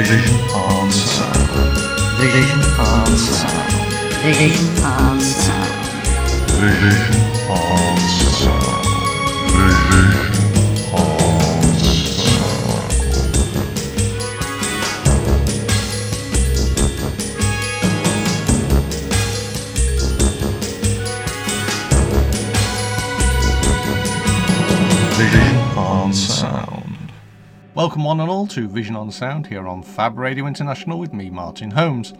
Vision on sound. Vision on sound. Vision on sound. Vision on Welcome, one and all, to Vision on Sound here on Fab Radio International with me, Martin Holmes.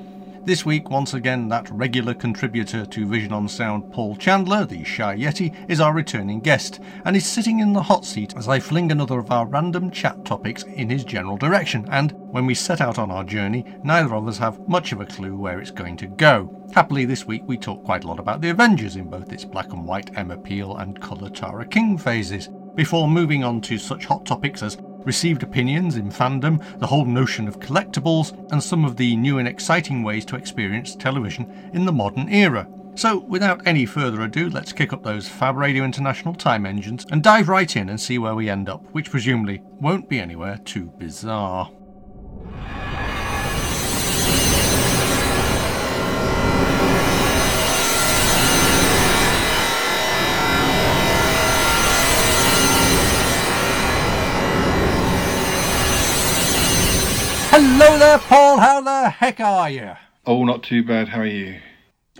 This week, once again, that regular contributor to Vision on Sound, Paul Chandler, the Shy Yeti, is our returning guest and is sitting in the hot seat as I fling another of our random chat topics in his general direction. And when we set out on our journey, neither of us have much of a clue where it's going to go. Happily, this week we talk quite a lot about the Avengers in both its black and white Emma Peel and colour Tara King phases before moving on to such hot topics as received opinions in fandom, the whole notion of collectibles, and some of the new and exciting ways to experience television in the modern era. So, without any further ado, let's kick up those Fab Radio International time engines and dive right in and see where we end up, which presumably won't be anywhere too bizarre. Hello there, Paul. How the heck are you? Oh, not too bad. How are you?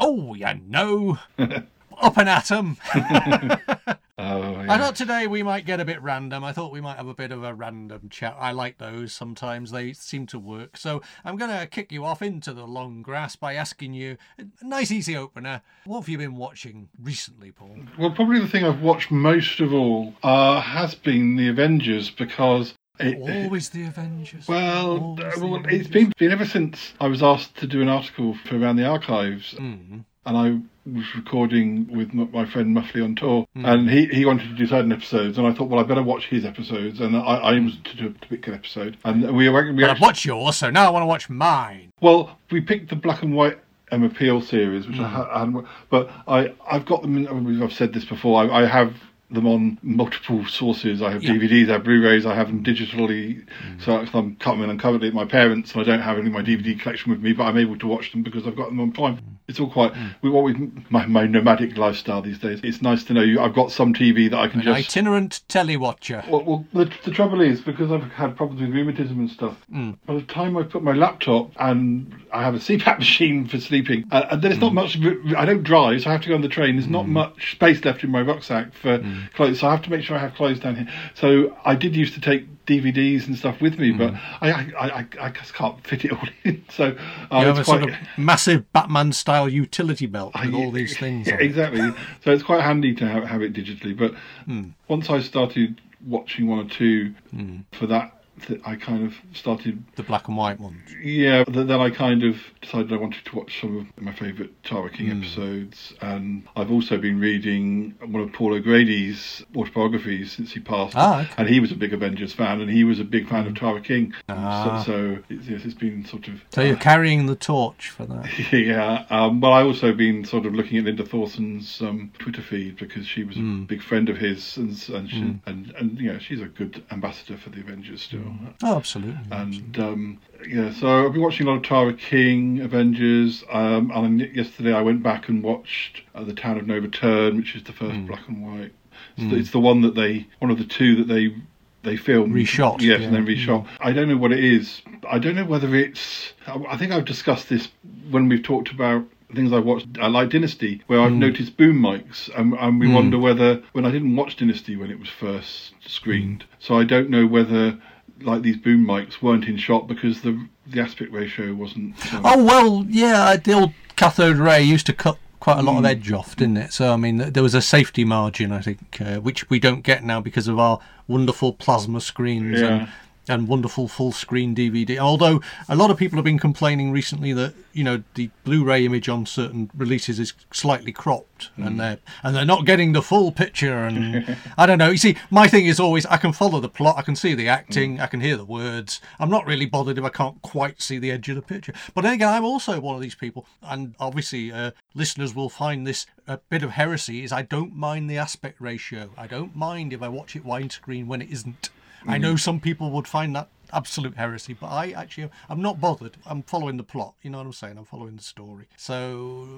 Oh, you know, up and at 'em. Oh, I thought today we might get a bit random. I thought we might have a bit of a random chat. I like those sometimes, they seem to work. So I'm going to kick you off into the long grass by asking you a nice, easy opener. What have you been watching recently, Paul? Well, probably the thing I've watched most of all uh, has been the Avengers because it. Always the Avengers. Well, uh, well, it's been, been ever since I was asked to do an article for Around the Archives, Mm. and I was recording with my friend Muffley on tour, Hmm. and he, he wanted to do certain episodes, and I thought, well, I better watch his episodes, and I, I was to do a particular episode, and we, were. we But I've actually, watched yours, so now I want to watch mine. well, we picked the black and white Emma Peel series, which I, Hmm. ha- I hadn't, but I I've got them. In, I I've said this before. I, I have them on multiple sources. I have Yeah. DVDs, I have Blu-rays, I have them digitally. Hmm. So I'm coming. I'm currently at my parents, and I don't have any of my DVD collection with me, but I'm able to watch them because I've got them on Prime. Hmm. It's all quite with what with my, my nomadic lifestyle these days. It's nice to know you, I've got some TV that I can An just. itinerant telly watcher. Well, well the, the trouble is because I've had problems with rheumatism and stuff. Mm. By the time I put my laptop and I have a CPAP machine for sleeping, uh, and there's Mm. not much. I don't drive, so I have to go on the train. There's not much space left in my rucksack for Mm. clothes, so I have to make sure I have clothes down here. So I did used to take DVDs and stuff with me, but Mm. I, I, I, I just can't fit it all in. So uh, You have it's a quite. sort of massive Batman style utility belt with I- all these things. Yeah, on exactly. so it's quite handy to have, have it digitally. But Hmm. once I started watching one or two Hmm. for that, th- I kind of started. The black and white ones. Yeah, th- then I kind of decided I wanted to watch some of my favourite Tara King Hmm. episodes, and I've also been reading one of Paul O'Grady's autobiographies since he passed. Ah, okay. And he was a big Avengers fan, and he was a big fan of Tara King. Ah. So, so it's, yes, it's been sort of. So you're carrying the torch for that. Yeah, um, but I also been sort of looking at Linda Thorson's um, Twitter feed because she was a Hmm. big friend of his, and and, she, and and you know she's a good ambassador for the Avengers still. Oh, absolutely. And um, yeah, so I've been watching a lot of Tara King Avengers. Um, and yesterday I went back and watched uh, the Town of No Return, which is the first Hmm. black and white. It's, the, it's the one that they, one of the two that they they filmed, Reshot, Yes, yeah. and then reshot. I don't know what it is. I don't know whether it's. I I think I've discussed this when we've talked about things I've watched. I like Dynasty, where. I've noticed boom mics, and, and we wonder whether when I didn't watch Dynasty when it was first screened, Hmm. so I don't know whether like these boom mics weren't in shot because the the aspect ratio wasn't. So. Oh well, yeah. The old cathode ray used to cut quite a lot Hmm. of edge off, didn't it? So I mean, there was a safety margin, I think, uh, which we don't get now because of our wonderful plasma screens Yeah. and and wonderful full screen DVD. Although a lot of people have been complaining recently that you know the Blu-ray image on certain releases is slightly cropped Hmm. and they're and they're not getting the full picture. And I don't know. You see, my thing is always I can follow the plot, I can see the acting, Hmm. I can hear the words. I'm not really bothered if I can't quite see the edge of the picture. But then again, I'm also one of these people, and obviously uh, listeners will find this a bit of heresy. Is I don't mind the aspect ratio. I don't mind if I watch it widescreen when it isn't. I know mm. some people would find that absolute heresy. But I actually, I'm not bothered. I'm following the plot. You know what I'm saying? I'm following the story. So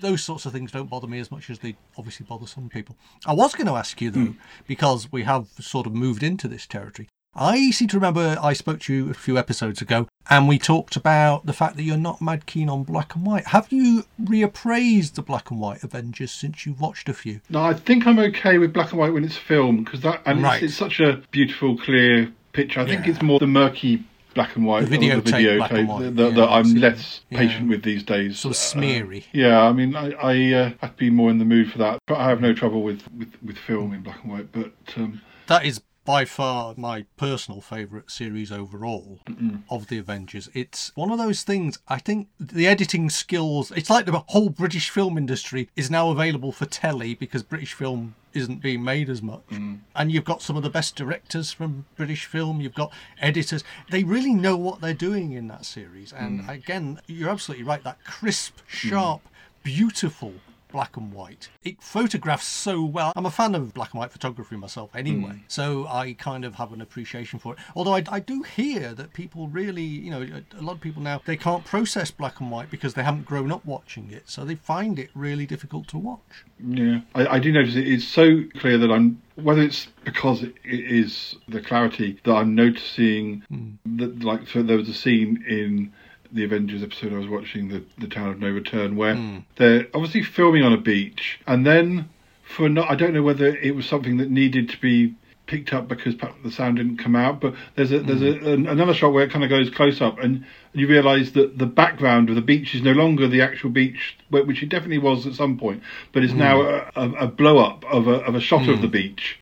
those sorts of things don't bother me as much as they obviously bother some people. I was going to ask you though, hmm. because we have sort of moved into this territory. I seem to remember I spoke to you a few episodes ago and we talked about the fact that you're not mad keen on black and white. Have you reappraised the black and white Avengers since you've watched a few? No, I think I'm okay with black and white when it's film because that and Right. it's, it's such a beautiful, clear picture. I think it's more the murky black and white, The videotape black and white, that, yeah, that I'm less yeah. patient with these days. Sort of Uh, yeah, I mean, I, I uh, I'd be more in the mood for that, but I have no trouble with, with, with film in black and white. But um, that is by far my personal favourite series overall of the Avengers. It's one of those things, I think the editing skills, it's like the whole British film industry is now available for telly because British film isn't being made as much. Mm. And you've got some of the best directors from British film, you've got editors. They really know what they're doing in that series. And mm. again, you're absolutely right, that crisp, mm. sharp, beautiful black and white. It photographs so well. I'm a fan of black and white photography myself anyway, mm. so I kind of have an appreciation for it. Although I, I do hear that people really, you know, a, lot of people now, they can't process black and white because they haven't grown up watching it, so they find it really difficult to watch. Yeah, I, I do notice it. it is so clear that I'm whether it's because it is the clarity that I'm noticing hmm. that like so there was a scene in the Avengers episode I was watching the the Town of No Return where hmm. they're obviously filming on a beach and then for not I don't know whether it was something that needed to be picked up because the sound didn't come out but there's a there's a, hmm. an, another shot where it kind of goes close up and you realize that the background of the beach is no longer the actual beach which it definitely was at some point but is hmm. now a, a, a blow up of a of a shot of the beach.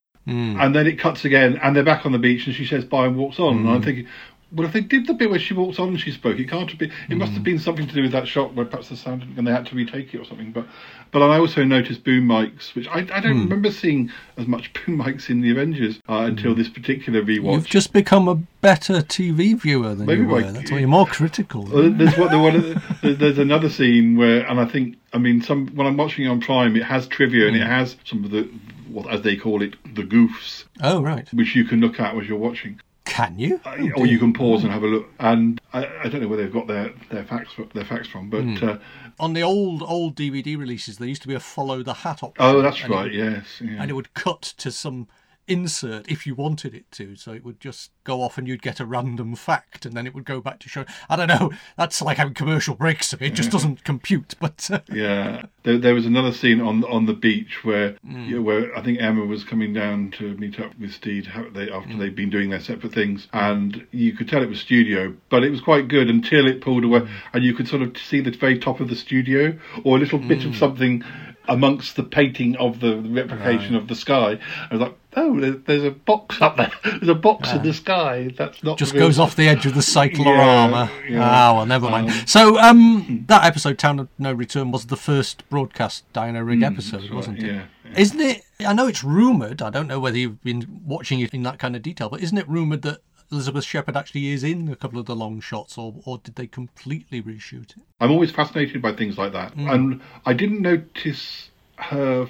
And then it cuts again and they're back on the beach and she says bye and walks on. And I'm thinking well, if they did the bit where she walks on and she spoke, it can't have been. It must have mm. been something to do with that shot where perhaps the sound didn't, and they had to retake it or something. But, but I also noticed boom mics, which I, I don't hmm. remember seeing as much boom mics in the Avengers uh, until hmm. this particular rewatch. You've just become a better TV viewer than Maybe you were. by- That's why you're more critical. There's what the one. there's- There's another scene where, and I think, I mean, some when I'm watching it on Prime, it has trivia and it hmm. has some of the, what as they call it, the goofs, oh, right. which you can look at as you're watching. Can you? Uh, or you can pause and have a look. And I, I don't know where they've got their their facts their facts from, but uh, On the old old DVD releases, there used to be a follow the hat option. oh, that's right. would- Yes, yeah. and it would cut to some insert if you wanted it to. So it would just go off and you'd get a random fact and then it would go back to show. I don't know. That's like having commercial breaks. It just doesn't compute. But uh, Yeah, there, there was another scene on on the beach where hmm. yeah, where I think Emma was coming down to meet up with Steed they, after hmm. they'd been doing their separate things, and you could tell it was studio, but it was quite good until it pulled away, hmm. and you could sort of see the very top of the studio or a little bit of something amongst the painting of the replication of the sky. I was like, oh, there's a box up there. There's a box in the sky. That's not just real- goes off the edge of the cyclorama. Yeah, yeah. Ah, well, never mind. so um, that episode, Town of No Return, was the first broadcast Diana Rigg episode, right, wasn't it? yeah, Isn't it? I know it's rumoured. I don't know whether you've been watching it in that kind of detail, but isn't it rumoured that Elizabeth Shepherd actually is in a couple of the long shots, or or did they completely reshoot it? I'm always fascinated by things like that, and I didn't notice her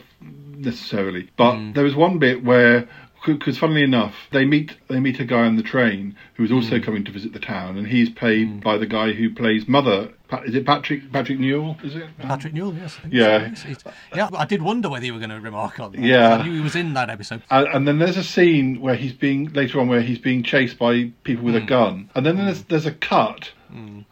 necessarily, but mm. there was one bit where, because funnily enough, they meet they meet a guy on the train who is also mm. coming to visit the town, and he's played mm. by the guy who plays Mother. Pa- Is it Patrick Patrick Newell? Is it? Patrick Newell, yes. I think Yeah. so, yes. It's- yeah. I did wonder whether you were going to remark on that. Yeah. I knew he was in that episode. And, and then there's a scene where he's being later on where he's being chased by people with a gun, and then there's there's a cut,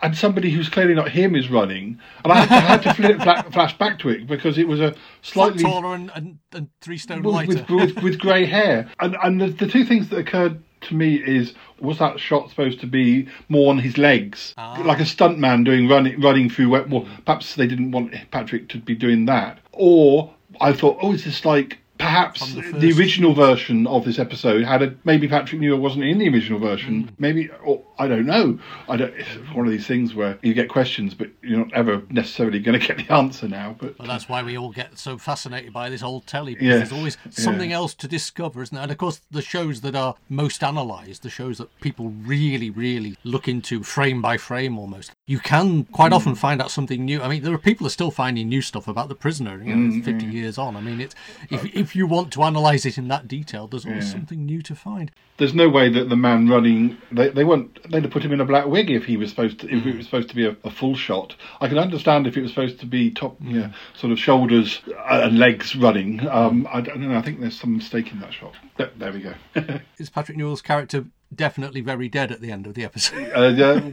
and somebody who's clearly not him is running, and I had to, I had to flip, fla- flash back to it because it was a Slightly slightly taller and, and, and three stone with, lighter. with, with, with grey hair. And and the, the two things that occurred to me is was that shot supposed to be more on his legs, Ah. like a stuntman doing running running through? wet- Well, perhaps they didn't want Patrick to be doing that, or I thought, oh, is this like. Perhaps the the, original version of this episode had a maybe Patrick Newell wasn't in the original version. Hmm. Maybe, or I don't know. I don't. It's one of these things where you get questions, but you're not ever necessarily going to get the answer now. But Well, that's why we all get so fascinated by this old telly because Yes, there's always something yeah. else to discover, isn't there? And of course, the shows that are most analysed, the shows that people really, really look into frame by frame almost, you can quite Mm. often find out something new. I mean, there are people that are still finding new stuff about the prisoner, you know, Mm, 50 years on. I mean, it's if, if if you want to analyse it in that detail, there's always Yeah. something new to find. There's no way that the man running they they won't they'd have put him in a black wig if he was supposed to if it was supposed to be a, a full shot. I can understand if it was supposed to be top yeah sort of shoulders and legs running. Um, I don't know. I think there's some mistake in that shot. There, there we go. Is Patrick Newell's character definitely very dead at the end of the episode? uh, yeah,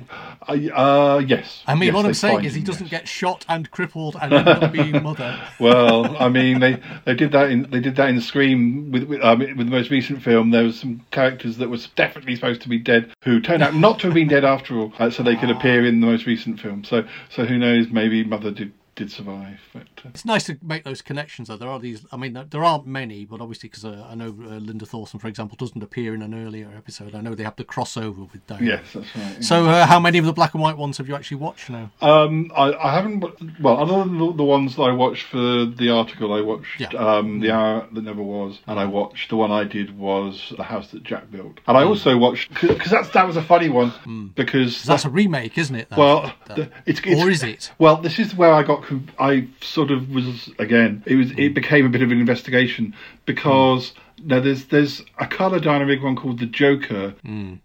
I, uh, yes. I mean, Yes, what I'm saying is he doesn't yes. get shot and crippled and end up being mother. Well, I mean, they, they did that in they did that in Scream with with, um, with the most recent film. There was some characters that was definitely supposed to be dead who turned out not to have been dead after all, uh, so they could appear in the most recent film. So so who knows? Maybe Mother did did survive. But uh, It's nice to make those connections, though. There are these. I mean, there aren't many, but obviously, because uh, I know uh, Linda Thorson, for example, doesn't appear in an earlier episode. I know they have the crossover with Diane. yes, that's right. yeah. So, uh, how many of the black and white ones have you actually watched now? Um, I, I haven't. Well, other than the, the ones that I watched for the article, I watched Yeah. um, the hour that never was, and I watched the one I did was the house that Jack built, and I also watched because that's that was a funny one because That's a remake, isn't it? that- well, that- it's, it's or is it? Well, this is where I got. Conf- I sort of was again. It was. It became a bit of an investigation because now there's there's a colour dynamic one called the Joker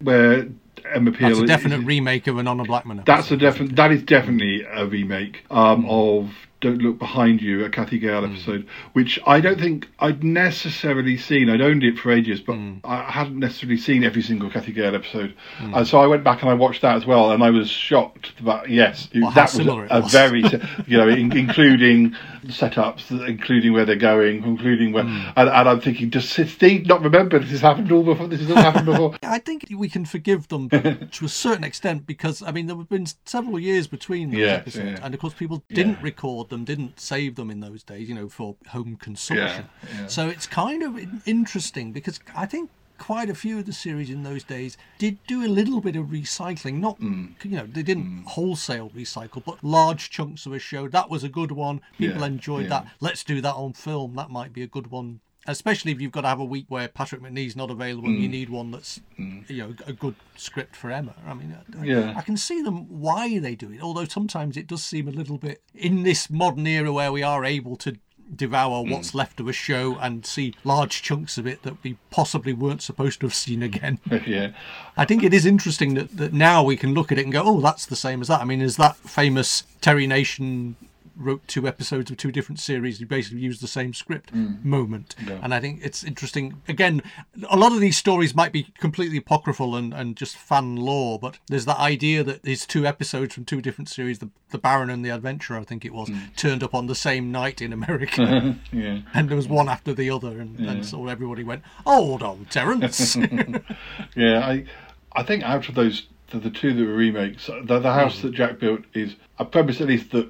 where Emma Peel. That's a definite is- remake of an Honor Blackman. that's a definite. That is definitely a remake um, Hmm. of "Don't Look Behind You," a Cathy Gale episode, which I don't think I'd necessarily seen. I'd owned it for ages, but Hmm. I hadn't necessarily seen every single Cathy Gale episode. And so I went back and I watched that as well, and I was shocked. That yes, Well, that was similar it a, a very you know, in, including setups, including where they're going, including where, Hmm. and, and I'm thinking, does Steve not remember this has happened all before? This has all happened before. I think we can forgive them to a certain extent because I mean there have been several years between those Yes, episodes, yeah. and of course people didn't Yeah. record them, didn't save them in those days, you know, for home consumption. Yeah, yeah. So it's kind of interesting because I think quite a few of the series in those days did do a little bit of recycling. Not Mm. you know they didn't wholesale recycle, but large chunks of a show that was a good one. People Yeah, enjoyed yeah. that. Let's do that on film. That might be a good one. Especially if you've got to have a week where Patrick Macnee's not available, Mm. and you need one that's, you know, a good script for Emma. I mean, I, Yeah. I can see them why they do it. Although sometimes it does seem a little bit in this modern era where we are able to devour Mm. what's left of a show and see large chunks of it that we possibly weren't supposed to have seen again. yeah. I think it is interesting that, that now we can look at it and go, oh, that's the same as that. I mean, is that famous Terry Nation wrote two episodes of two different series. He basically used the same script moment. And I think it's interesting. Again, a lot of these stories might be completely apocryphal and, and just fan lore, but there's that idea that these two episodes from two different series, the, the Baron and the Adventurer, I think it was, turned up on the same night in America. Yeah. and there was one after the other. And, and so everybody went, hold on, Terence. Yeah, I I think out of those the, the two that were remakes, the, the Mm. house that Jack built is a premise at least that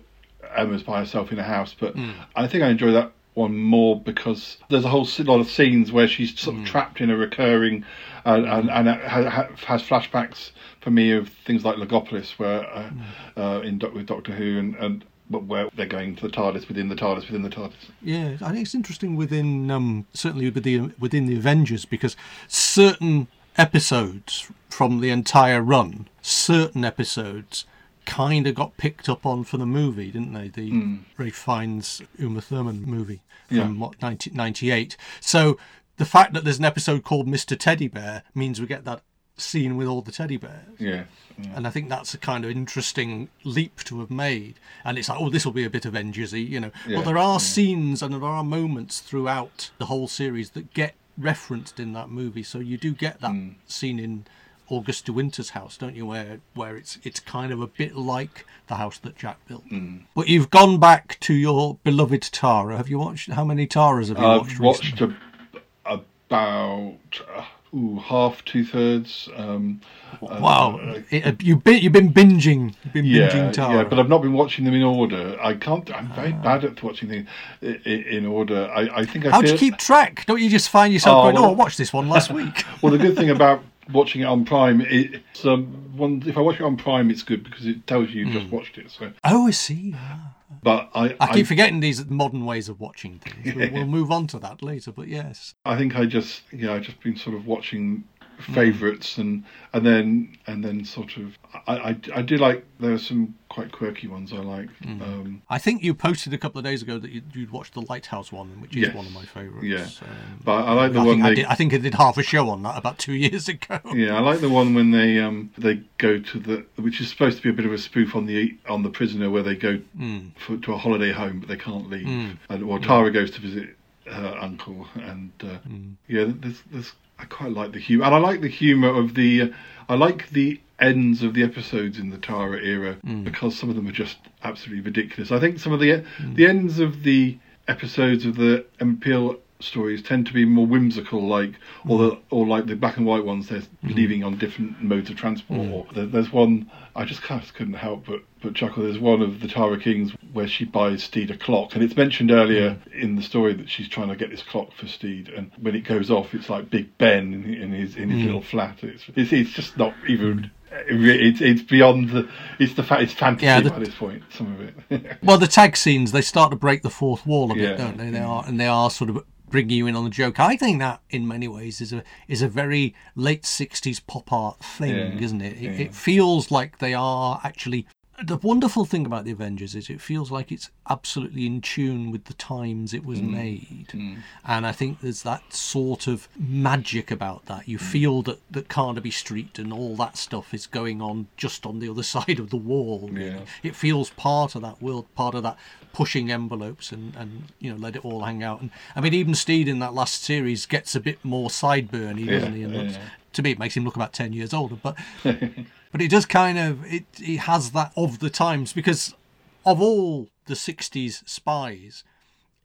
Emma's by herself in a house, but Mm. I think I enjoy that one more because there's a whole lot of scenes where she's sort of Mm. trapped in a recurring and and, and ha, has flashbacks for me of things like Logopolis where uh, Mm. uh, in with Doctor Who and and but where they're going to the TARDIS within the TARDIS within the TARDIS. Yeah, I think it's interesting within um, certainly with the within the Avengers because certain episodes from the entire run, certain episodes kind of got picked up on for the movie, didn't they? The Ralph Fiennes Uma Thurman movie from Yeah. what 1998. So the fact that there's an episode called Mr. Teddy Bear means we get that scene with all the teddy bears. Yeah. And I think that's a kind of interesting leap to have made. And it's like, oh, this will be a bit Avengersy, you know. Yeah, but there are scenes and there are moments throughout the whole series that get referenced in that movie. So you do get that Hmm. scene in August de Wynter's house, don't you? Where where it's it's kind of a bit like the house that Jack built. Hmm. But you've gone back to your beloved Tara. Have you watched? How many Taras have you watched? I've recently? watched a, about uh, ooh, half, two thirds. Um, uh, Wow, uh, It- you've been you've been binging. You've been yeah, binging Tara. yeah, but I've not been watching them in order. I can't. I'm very Ah. bad at watching things in, in order. I, I think I How do you keep track? Don't you just find yourself Oh, going, "Oh, well- I watched this one last week"? Well, the good thing about watching it on Prime, it's um, one. If I watch it on Prime, it's good because it tells you you Hmm. just watched it. So, oh, I see. Ah. but I, I keep forgetting these modern ways of watching things. We'll, we'll move on to that later, but yes. I think I just, yeah, I've just been sort of watching favourites, and and then and then sort of I, I I do like there are some quite quirky ones I like. Mm. Um, I think you posted a couple of days ago that you'd, you'd watched the Lighthouse one, which is Yes. one of my favourites. Yeah. Um, but I like the I, one think I, did, I think I did half a show on that about two years ago. Yeah, I like the one when they um they go to the which is supposed to be a bit of a spoof on the on the prisoner where they go Mm. for, to a holiday home but they can't leave. Mm. And well, Tara goes to visit her uncle, and uh, Mm. yeah, there's there's I quite like the humor, and I like the humor of the I like the ends of the episodes in the Tara era Mm. because some of them are just absolutely ridiculous. I think some of the mm. the ends of the episodes of the Emma Peel stories tend to be more whimsical, like or mm. the or like the black and white ones. They're mm. leaving on different modes of transport. Or there, there's one I just kind of couldn't help but but chuckle. There's one of the Tara Kings where she buys Steed a clock, and it's mentioned earlier mm. in the story that she's trying to get this clock for Steed, and when it goes off, it's like Big Ben in, his in his mm. little flat. It's, it's it's just not even. It's it's beyond the it's the fact it's fantasy Yeah, the- by this point. Some of it. Well, the tag scenes they start to break the fourth wall a bit, Yeah. don't they? They mm. are, and they are sort of bringing you in on the joke. I think that, in many ways, is a is a very late '60s pop art thing, Yeah, isn't it? It, it feels like they are actually. The wonderful thing about the Avengers is it feels like it's absolutely in tune with the times it Mm. was made, and I think there's that sort of magic about that. You feel that that Carnaby Street and all that stuff is going on just on the other side of the wall. Yeah. It feels part of that world, part of that pushing envelopes and, and you know let it all hang out. And I mean, even Steed in that last series gets a bit more sideburny, doesn't he? And yeah. To me, it makes him look about ten years older. But but it does kind of it it has that of the times because of all the '60s spies,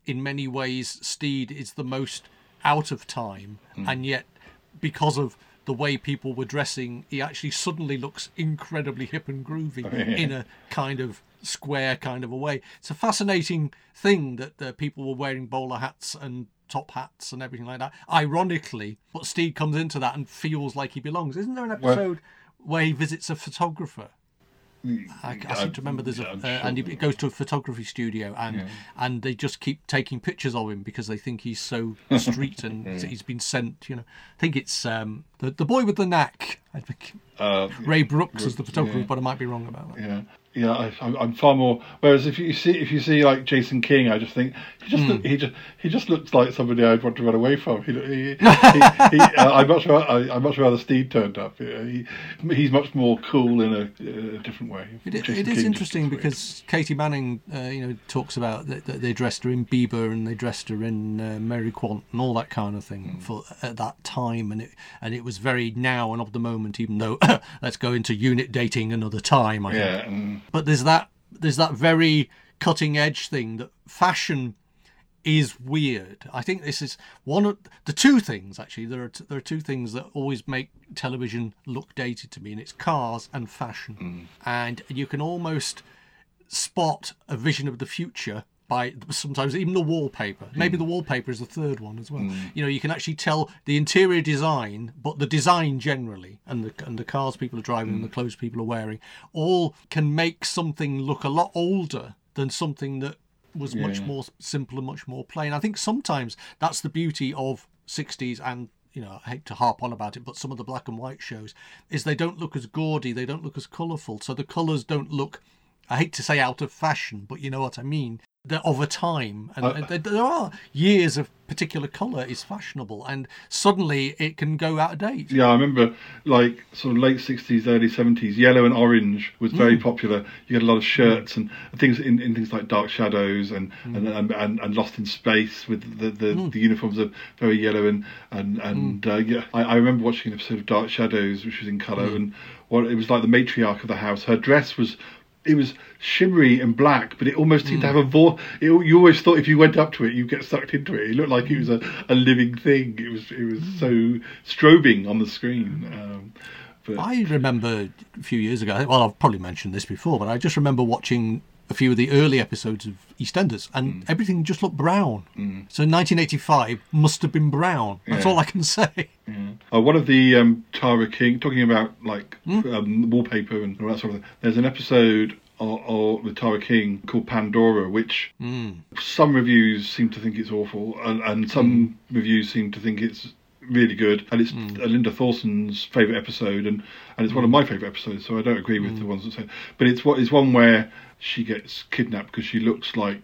in many ways, Steed is the most out of time, Hmm. and yet because of the way people were dressing, he actually suddenly looks incredibly hip and groovy in a kind of square kind of a way. It's a fascinating thing that uh, people were wearing bowler hats and top hats and everything like that. Ironically, but Steed comes into that and feels like he belongs. Isn't there an Well- episode where he visits a photographer? I, I seem to remember there's a, I'm uh, sure and he goes to a photography studio and and they just keep taking pictures of him because they think he's so street and he's been sent. You know, I think it's um, the the boy with the knack. I think Uh, Ray Brooks is the photographer, yeah. but I might be wrong about that. Yeah, yeah. I, I'm, I'm far more. Whereas if you see if you see like Jason King, I just think he just look, he just he just looks like somebody I'd want to run away from. He, he, he, uh, I much rather I, much rather Steve turned up. He, he's much more cool in a, uh different way. It, it King interesting because Katy Manning, uh, you know, talks about that, that they dressed her in Biba and they dressed her in uh, Mary Quant and all that kind of thing for at that time, and it and it was very now and of the moment. Even though let's go into unit dating another time. I think. yeah, and but there's that there's that very cutting edge thing that fashion is weird. I think this is one of the two things actually. There are t- there are two things that always make television look dated to me, and it's cars and fashion. Mm. And you can almost spot a vision of the future by sometimes even the wallpaper. Maybe hmm. the wallpaper is the third one as well. Hmm. You know, you can actually tell the interior design, but the design generally, and the and the cars people are driving and the clothes people are wearing, all can make something look a lot older than something that was much Yeah. more simple and much more plain. I think sometimes that's the beauty of 60s and you know, I hate to harp on about it, but some of the black and white shows is they don't look as gaudy, they don't look as colourful, so the colours don't look. I hate to say out of fashion, but you know what I mean. Of a time, and Uh, there, are years of particular colour is fashionable, and suddenly it can go out of date. Yeah, I remember like sort of late sixties, early seventies. Yellow and orange was very Mm. popular. You had a lot of shirts and things in, in things like Dark Shadows and Mm. and, and, and and Lost in Space with the the, the uniforms are very yellow and and and Mm. uh, yeah. I, I remember watching an episode of Dark Shadows, which was in colour, Mm. and what it was like the matriarch of the house. Her dress was. It was shimmery and black, but it almost seemed to Mm. have a voice. You always thought if you went up to it, you'd get sucked into it. It looked like it was a, a living thing. It was it was so strobing on the screen. Um, but I remember a few years ago. Well, I've probably mentioned this before, but I just remember watching a few of the early episodes of EastEnders, and everything just looked brown. So 1985 must have been brown. That's Yeah. all I can say. uh, one of the um, Tara King talking about like Hmm? um, wallpaper and all that sort of thing. There's an episode of, of with Tara King called Pandora, which Hmm. some reviews seem to think it's awful, and, and some Hmm. reviews seem to think it's really good, and it's uh, Linda Thorson's favourite episode, and, and it's one of my favourite episodes. So I don't agree with the ones that say, but it's what is one where she gets kidnapped because she looks like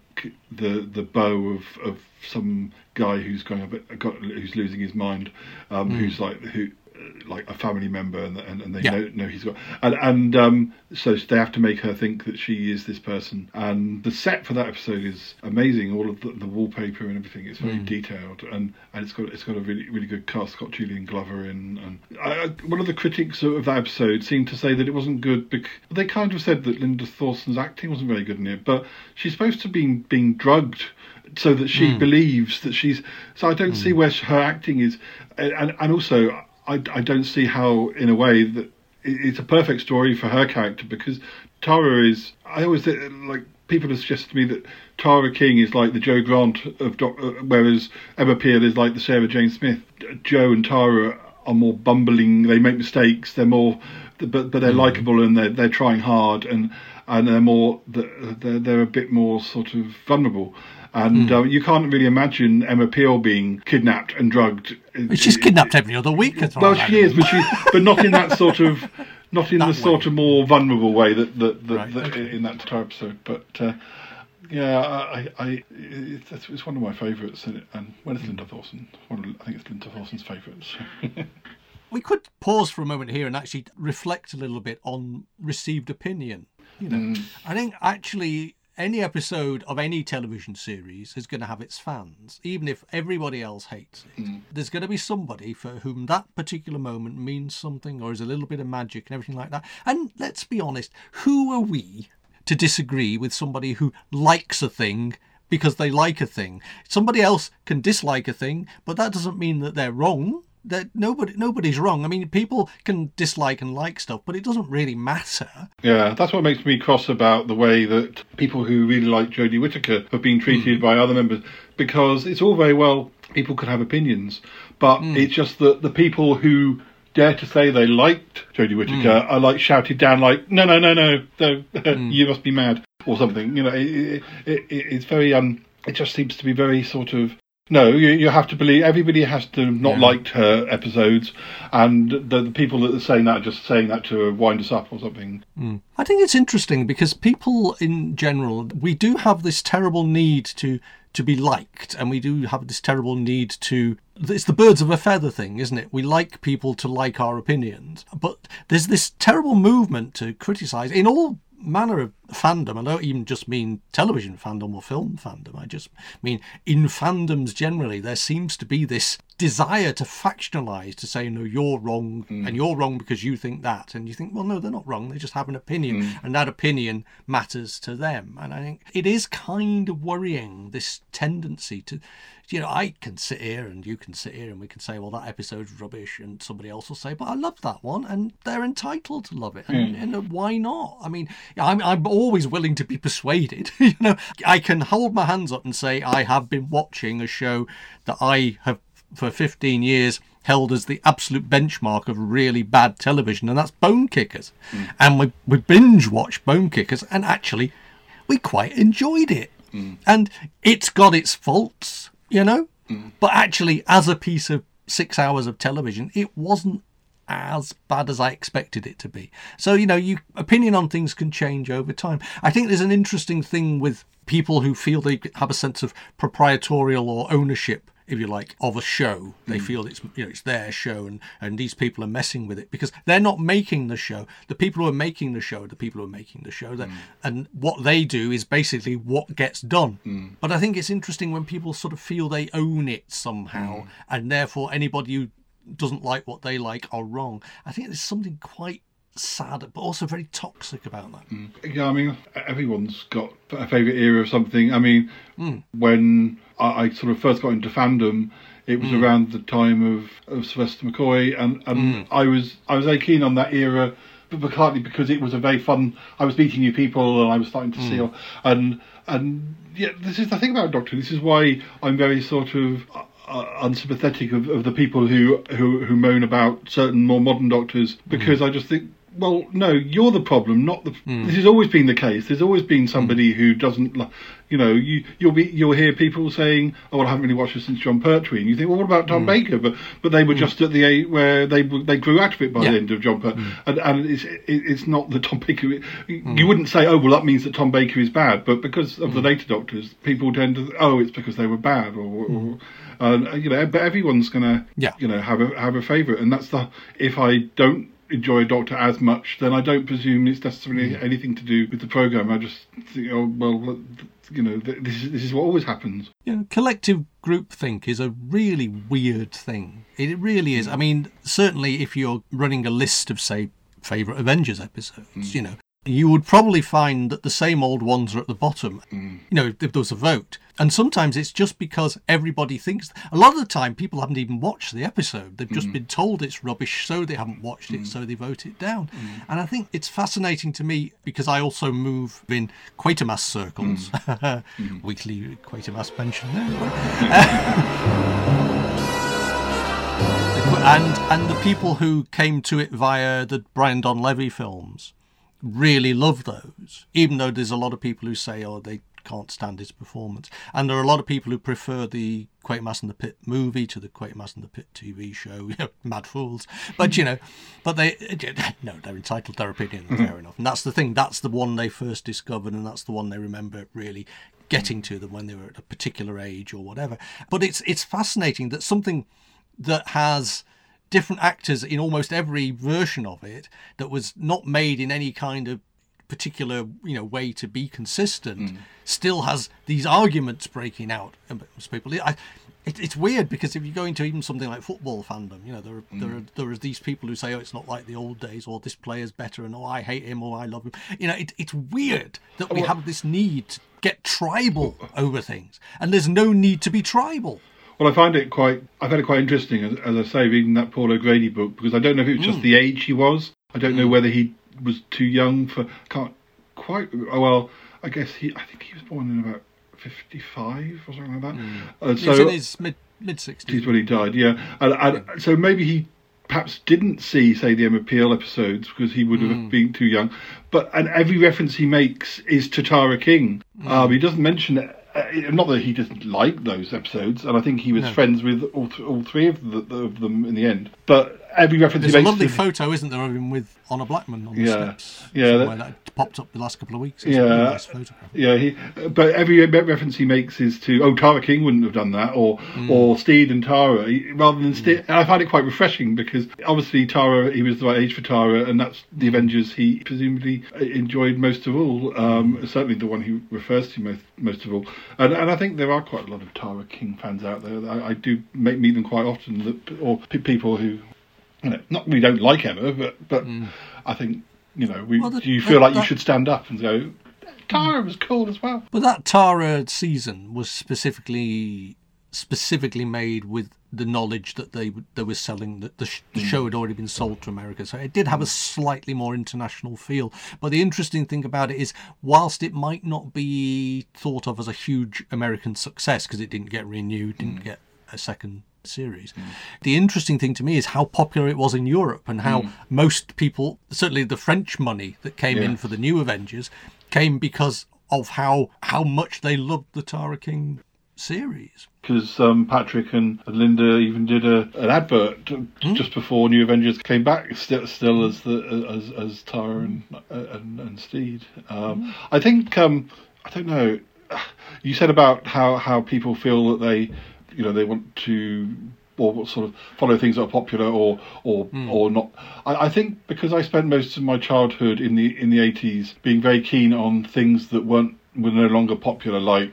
the the beau of, of some guy who's going a bit got, who's losing his mind, um, who's like who Uh, like a family member, and and, and they Yeah. know, know he's got and and um, so they have to make her think that she is this person. And the set for that episode is amazing. All of the, the wallpaper and everything. It's very hmm. detailed, and, and it's got it's got a really really good cast. Got Julian Glover in, and I, I, one of the critics of that episode seemed to say that it wasn't good. Because they kind of said that Linda Thorson's acting wasn't very good in it, but she's supposed to be being drugged so that she hmm. believes that she's. So I don't see hmm. where her acting is, and and also I, I don't see how in a way that it- it's a perfect story for her character because Tara is. I always like people have suggested to me that Tara King is like the Jo Grant of Doc, uh, whereas Emma Peel is like the Sarah Jane Smith. Jo and Tara are more bumbling. They make mistakes. They're more, but but they're likable and they're they're trying hard and and they're more they're they're a bit more sort of vulnerable. And uh, you can't really imagine Emma Peel being kidnapped and drugged. She's kidnapped every other week. Well, I she is, but she, but not in that sort of, not in That the sort of more vulnerable way that that, that, Right, that okay. in that entire episode. But uh, yeah, I, I, it's, it's one of my favourites, and, and when it's Linda Thorson, one of, I think it's Linda Thorson's favourites. we could pause for a moment here and actually reflect a little bit on received opinion. You know, I think actually any episode of any television series is going to have its fans, even if everybody else hates it. Mm. There's going to be somebody for whom that particular moment means something or is a little bit of magic and everything like that. And let's be honest, who are we to disagree with somebody who likes a thing because they like a thing? Somebody else can dislike a thing, but that doesn't mean that they're wrong that nobody nobody's wrong. I mean, people can dislike and like stuff, but it doesn't really matter. Yeah, that's what makes me cross about the way that people who really like Jodie Whittaker have been treated hmm. by other members, because it's all very well people can have opinions, but hmm. it's just that the people who dare to say they liked Jodie Whittaker hmm. are like shouted down like, no, no, no, no, no you must be mad or something. You know, it, it, it, it's very um, it just seems to be very sort of. No, you, you have to believe everybody has to have not Yeah. liked her episodes, and the, the people that are saying that are just saying that to wind us up or something. Hmm. I think it's interesting because people in general, we do have this terrible need to to be liked, and we do have this terrible need to. It's the birds of a feather thing, isn't it? We like people to like our opinions, but there's this terrible movement to criticise in all manner of fandom. I don't even just mean television fandom or film fandom. I just mean in fandoms generally, there seems to be this desire to factionalize, to say, no, you're wrong, hmm. and you're wrong because you think that. And you think, well, no, they're not wrong. They just have an opinion, hmm. and that opinion matters to them. And I think it is kind of worrying, this tendency to. You know, I can sit here and you can sit here and we can say, well, that episode's rubbish, and somebody else will say, but I love that one, and they're entitled to love it, and, hmm. and uh, why not? I mean, I'm I'm always willing to be persuaded. you know, I can hold my hands up and say I have been watching a show that I have for 15 years held as the absolute benchmark of really bad television, and that's Bonekickers. Hmm. And we, we binge watched Bonekickers, and actually, we quite enjoyed it. Hmm. And it's got its faults, you know, mm. but actually, as a piece of six hours of television, it wasn't as bad as I expected it to be. So, you know, you opinion on things can change over time. I think there's an interesting thing with people who feel they have a sense of proprietorial or ownership if you like, of a show. They hmm. feel it's you know it's their show, and and these people are messing with it because they're not making the show. The people who are making the show are the people who are making the show. That hmm. and what they do is basically what gets done. Hmm. But I think it's interesting when people sort of feel they own it somehow, and therefore anybody who doesn't like what they like are wrong. I think there's something quite sad, but also very toxic about that. Mm. Yeah, I mean, everyone's got a favourite era of something. I mean, mm. when I, I sort of first got into fandom, it was mm. around the time of, of Sylvester McCoy, and, and I was I was very keen on that era, but partly because it was a very fun. I was meeting new people, and I was starting to see, and and yeah, this is the thing about Doctor. This is why I'm very sort of. Uh, uh unsympathetic of, of the people who, who who moan about certain more modern doctors because I just think well, no, you're the problem, not the. Hmm. This has always been the case. There's always been somebody who doesn't, you know, you you'll be you'll hear people saying, "Oh, well, I haven't really watched this since Jon Pertwee," and you think, "Well, what about Hmm. Tom Baker?" But but they were just at the age where they they grew out of it by Yeah. the end of Jon Pertwee, and and it's it, it's not that Tom Baker. You Hmm. wouldn't say, "Oh, well, that means that Tom Baker is bad," but because of the later Doctors, people tend to, "Oh, it's because they were bad," or. or uh, you know, but everyone's gonna, Yeah. you know, have a have a favourite, and that's the. If I don't enjoy a Doctor as much, then I don't presume it's necessarily Mm. anything to do with the program. I just think, oh well, you know, this is this is what always happens. Know, collective groupthink is a really weird thing. It really is. I mean, certainly if you're running a list of, say, favourite Avengers episodes, you know, you would probably find that the same old ones are at the bottom. You know, if there was a vote. And sometimes it's just because everybody thinks. A lot of the time, people haven't even watched the episode. They've just mm. been told it's rubbish, so they haven't watched it, mm. so they vote it down. Mm. And I think it's fascinating to me because I also move in Quatermass circles. Weekly Quatermass mention there. and and the people who came to it via the Brian Donlevy films really love those, even though there's a lot of people who say, oh, they can't stand his performance. And there are a lot of people who prefer the Quatermass and the Pit movie to the Quatermass and the Pit TV show, you know, Mad Fools. But, you know, but they, no, they're entitled to their opinion, fair enough. And that's the thing, that's the one they first discovered, and that's the one they remember really getting to them when they were at a particular age or whatever. But it's it's fascinating that something that has different actors in almost every version of it that was not made in any kind of particular you know way to be consistent hmm. still has these arguments breaking out amongst people. I, it, it's weird because if you go into even something like football fandom you know there are, there are hmm. there are these people who say oh it's not like the old days or this player's better and oh I hate him or I love him. You know it, it's weird that we have this need to get tribal over things and there's no need to be tribal Well, I find it quite. I find it quite interesting, as, as I say, reading that Paul O'Grady book because I don't know if it was Mm. just the age he was. I don't know whether he was too young for. Can't quite. oh, Well, I guess he. I think he was born in about fifty-five or something like that. Uh, He was so in his mid mid sixties. he's when he died. Yeah, and, and so maybe he perhaps didn't see, say, the Emma Peel episodes because he would have Mm. been too young. But and every reference he makes is to Tara King. Mm. Um, he doesn't mention it. Uh, Uh, not that he doesn't like those episodes, and I think he was No. friends with all, th- all three of, the, of them in the end. But every reference There's he a makes lovely to- photo, isn't there, of him with Honor Blackman on the Yeah. steps? Yeah, somewhere that, popped up the last couple of weeks. It's Yeah. nice. Yeah, he, but every reference he makes is to oh Tara King wouldn't have done that or hmm. or Steed and Tara rather than Steed. Hmm. And I find it quite refreshing because obviously Tara he was the right age for Tara and that's the Avengers he presumably uh, enjoyed most of all. Um, certainly the one he refers to most most of all. And and I think there are quite a lot of Tara King fans out there. I, I do make, meet them quite often that or pe- people who you know not we don't like Emma but but mm. I think. You know, we, Well, the- you feel that- like you should stand up and go, Tara mm. was cool as well. But that Tara season was specifically specifically made with the knowledge that they they were selling that the, sh- the mm. show had already been sold to America, so it did have a slightly more international feel. But the interesting thing about it is, whilst it might not be thought of as a huge American success because it didn't get renewed, didn't get a second series. The interesting thing to me is how popular it was in Europe and how most people, certainly the French money that came in for the new Avengers, came because of how how much they loved the Tara King series. because um, Patrick and, and Linda even did a an advert t- just before New Avengers came back, still, still as the as as Tara and and, and Steed. Um, I think um, I don't know. You said about how how people feel that they, you know, they want to. Or sort of follow things that are popular, or or hmm. or not. I, I think because I spent most of my childhood in the in the eighties being very keen on things that weren't were no longer popular. Like,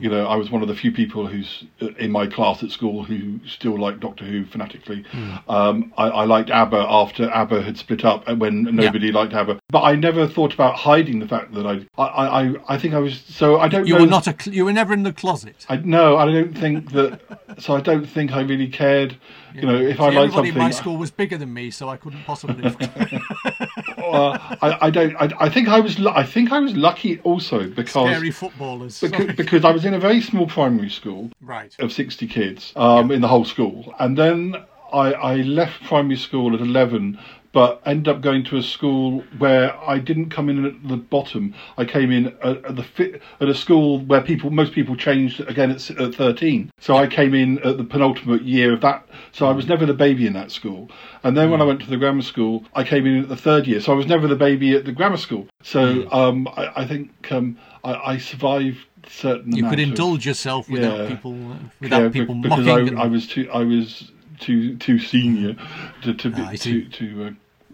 you know, I was one of the few people who's uh, in my class at school who still liked Doctor Who fanatically. Um, I, I liked ABBA after ABBA had split up, and when nobody liked ABBA. But I never thought about hiding the fact that I, I, I, I think I was. So I don't. You know, were not a cl- you were never in the closet. I no, I don't think that. so I don't think I really cared. You know, if I See, liked everybody something, in my school was bigger than me, so I couldn't possibly. uh, I, I don't. I, I think I was. I think I was lucky also because Scary footballers. because, because I was in a very small primary school Right. of 60 kids um, in the whole school. And then I, I left primary school at 11 but ended up going to a school where I didn't come in at the bottom. I came in at, at the fi- at a school where people most people changed again at, at 13. So I came in at the penultimate year of that. So I was never the baby in that school. And then when I went to the grammar school, I came in at the third year. So I was never the baby at the grammar school. So um, I, I think um, I, I survived certain. You could of- indulge yourself without Yeah. people uh, without yeah, people be- because mocking. I, I was too I was too too senior to to be, Ah, to to. Uh,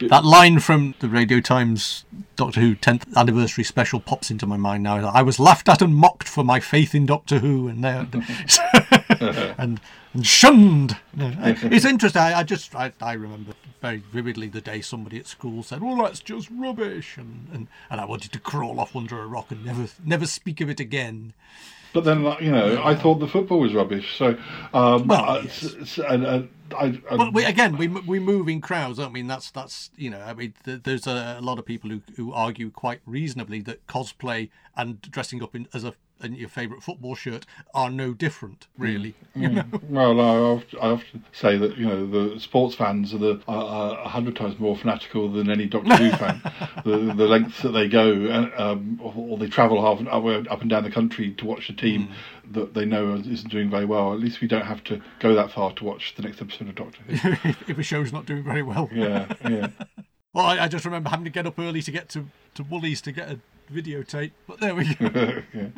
That line from the Radio Times Doctor Who 10th anniversary special pops into my mind now. I was laughed at and mocked for my faith in Doctor Who, and and and shunned. No, It's interesting. I, I just I, I remember very vividly the day somebody at school said, "Well, that's just rubbish," and, and and I wanted to crawl off under a rock and never never speak of it again. But then, you know, I thought the football was rubbish. So, um, Well, uh, yes. s- and, uh, I, I, But we, again, we we move in crowds, don't we? And that's that's you know, I mean, th- there's a, a lot of people who, who argue quite reasonably that cosplay and dressing up in as a in your favourite football shirt are no different, really. You know, well, I often, I often say that you know the sports fans are the are, a hundred times more fanatical than any Doctor Who fan. The the lengths that they go, uh, um, or, they travel half an up and down the country to watch the team that they know isn't doing very well. At least we don't have to go that far to watch the next episode of Doctor Who. if, if a show's not doing very well. yeah, yeah. Well, I, I just remember having to get up early to get to to Woolies to get a videotape. But there we go. yeah.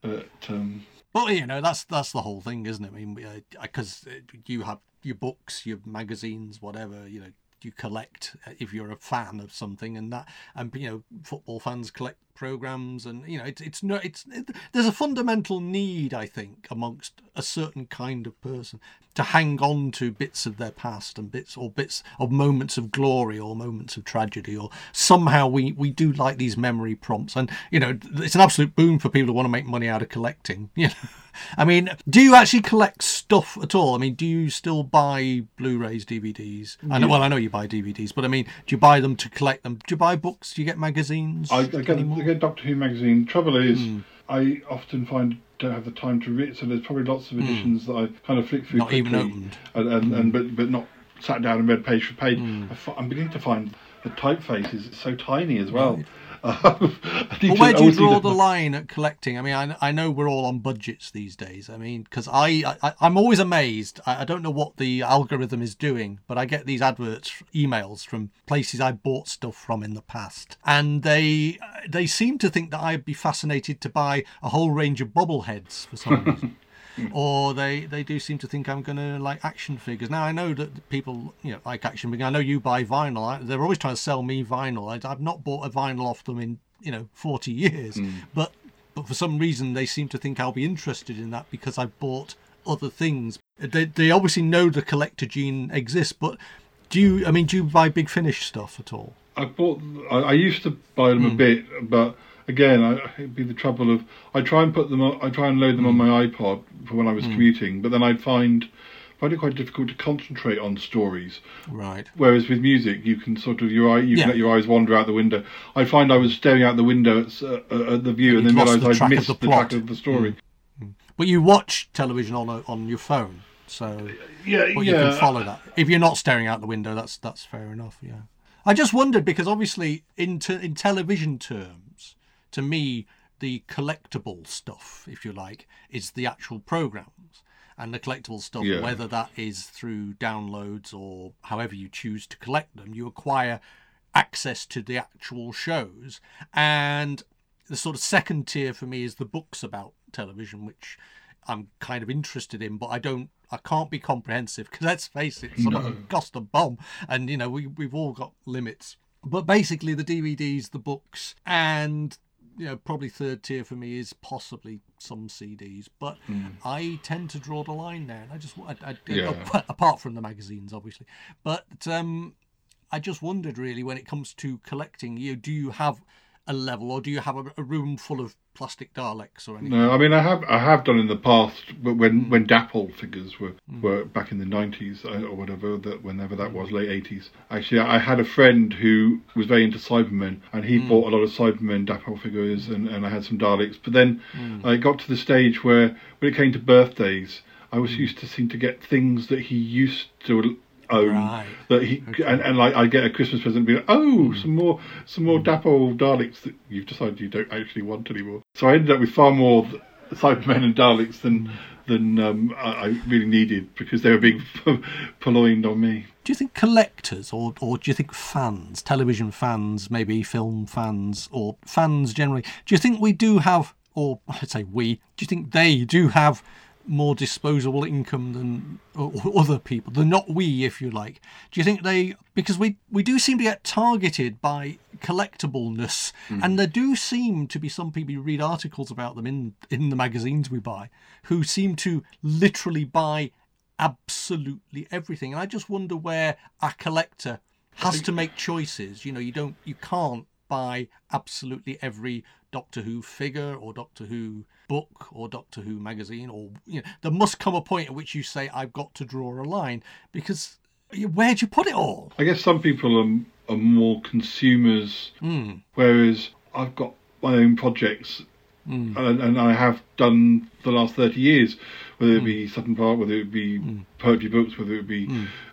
But um, Well, you know, that's that's the whole thing, isn't it? I mean, because uh, you have your books, your magazines, whatever. You know, you collect if you're a fan of something, and that, and you know, football fans collect programs, and you know, it's it's no, it's it, there's a fundamental need, I think, amongst a certain kind of person to hang on to bits of their past and bits or bits of moments of glory or moments of tragedy, or somehow we we do like these memory prompts, and you know, it's an absolute boon for people who want to make money out of collecting. You know. I mean, do you actually collect stuff at all? I mean, do you still buy Blu-rays, DVDs? I know, well, I know you buy DVDs, but I mean, do you buy them to collect them? Do you buy books? Do you get magazines? I, I, get, I get Doctor Who magazine. Trouble is, mm. I often find don't have the time to read. So there's probably lots of mm. editions that I kind of flick through Not even opened. and, and, and mm. but but not sat down and read page for page. I fi- I'm beginning to find the typeface is so tiny as well. Um, But where do you draw the line at collecting? I mean, I, I know we're all on budgets these days. I mean, because I, I I'm always amazed. I, I don't know what the algorithm is doing, but I get these adverts, emails from places I bought stuff from in the past, and they they seem to think that I'd be fascinated to buy a whole range of bobbleheads for some reason. Hmm. or they, they do seem to think I'm going to like action figures. Now I know that people you know like action figures. I know you buy vinyl. I, they're always trying to sell me vinyl. I, I've not bought a vinyl off them in you know 40 years, hmm. but but for some reason they seem to think I'll be interested in that because I've bought other things. They they obviously know the collector gene exists, but do you? I mean, do you buy big finish stuff at all? I bought. I, I used to buy them a hmm. bit, but again, I, it'd be the trouble of I try and put them. On, I try and load them on my mm. iPod for when I was mm. commuting, but then I'd find find it quite difficult to concentrate on stories. Right. Whereas with music, you can sort of your eye, you Yeah. can let your eyes wander out the window. I find I was staring out the window at, uh, uh, at the view, and you'd then realised the I'd track of missed the the, track plot. of the story. Mm. But you watch television on a, on your phone, so uh, Yeah, but you yeah. can follow that. If you're not staring out the window, that's that's fair enough. Yeah. I just wondered because obviously in te- in television terms, to me the collectible stuff, if you like, is the actual programs. And the collectible stuff, Yeah. whether that is through downloads or however you choose to collect them, you acquire access to the actual shows. And the sort of second tier for me is the books about television, which I'm kind of interested in, but I don't, I can't be comprehensive because let's face it, some of them cost a bomb, and you know we we've all got limits. But basically, the DVDs, the books, and you know probably third tier for me is possibly some CDs. But I tend to draw the line there, and I just, I, I, Yeah. apart from the magazines, obviously, but um, I just wondered really when it comes to collecting, you know, do you have a level or do you have a, a room full of plastic Daleks or anything? No, I mean I have I have done in the past but when Hmm. when Dapol figures were were back in the nineties or whatever that whenever that was late eighties. Actually, I had a friend who was very into Cybermen and he Hmm. bought a lot of Cybermen Dapol figures and, and I had some Daleks. But then Hmm. I got to the stage where when it came to birthdays, I Hmm. was used to seem to get things that he used to own. Right. That he and, and like I get a Christmas present, and be like, oh, hmm. some more, some more hmm. Dapol Daleks that you've decided you don't actually want anymore. So I ended up with far more Cybermen and Daleks than hmm. than um, I, I really needed because they were being purloined on me. Do you think collectors, or or do you think fans, television fans, maybe film fans, or fans generally? Do you think we do have, or I'd say we? Do you think they do have more disposable income than other people? Than not we, if you like. Do you think they? Because we we do seem to get targeted by collectibleness, hmm. and there do seem to be some people you read articles about them in in the magazines we buy, who seem to literally buy absolutely everything. And I just wonder where a collector has to make choices. You know, you don't, you can't buy absolutely every Doctor Who figure or Doctor Who book or Doctor Who magazine, or you know, there must come a point at which you say, "I've got to draw a line," because where do you put it all? I guess some people are, are more consumers, hmm. whereas I've got my own projects, hmm. and, and I have done for the last thirty years, whether it be hmm. Sutton Park, whether it be poetry books, whether it be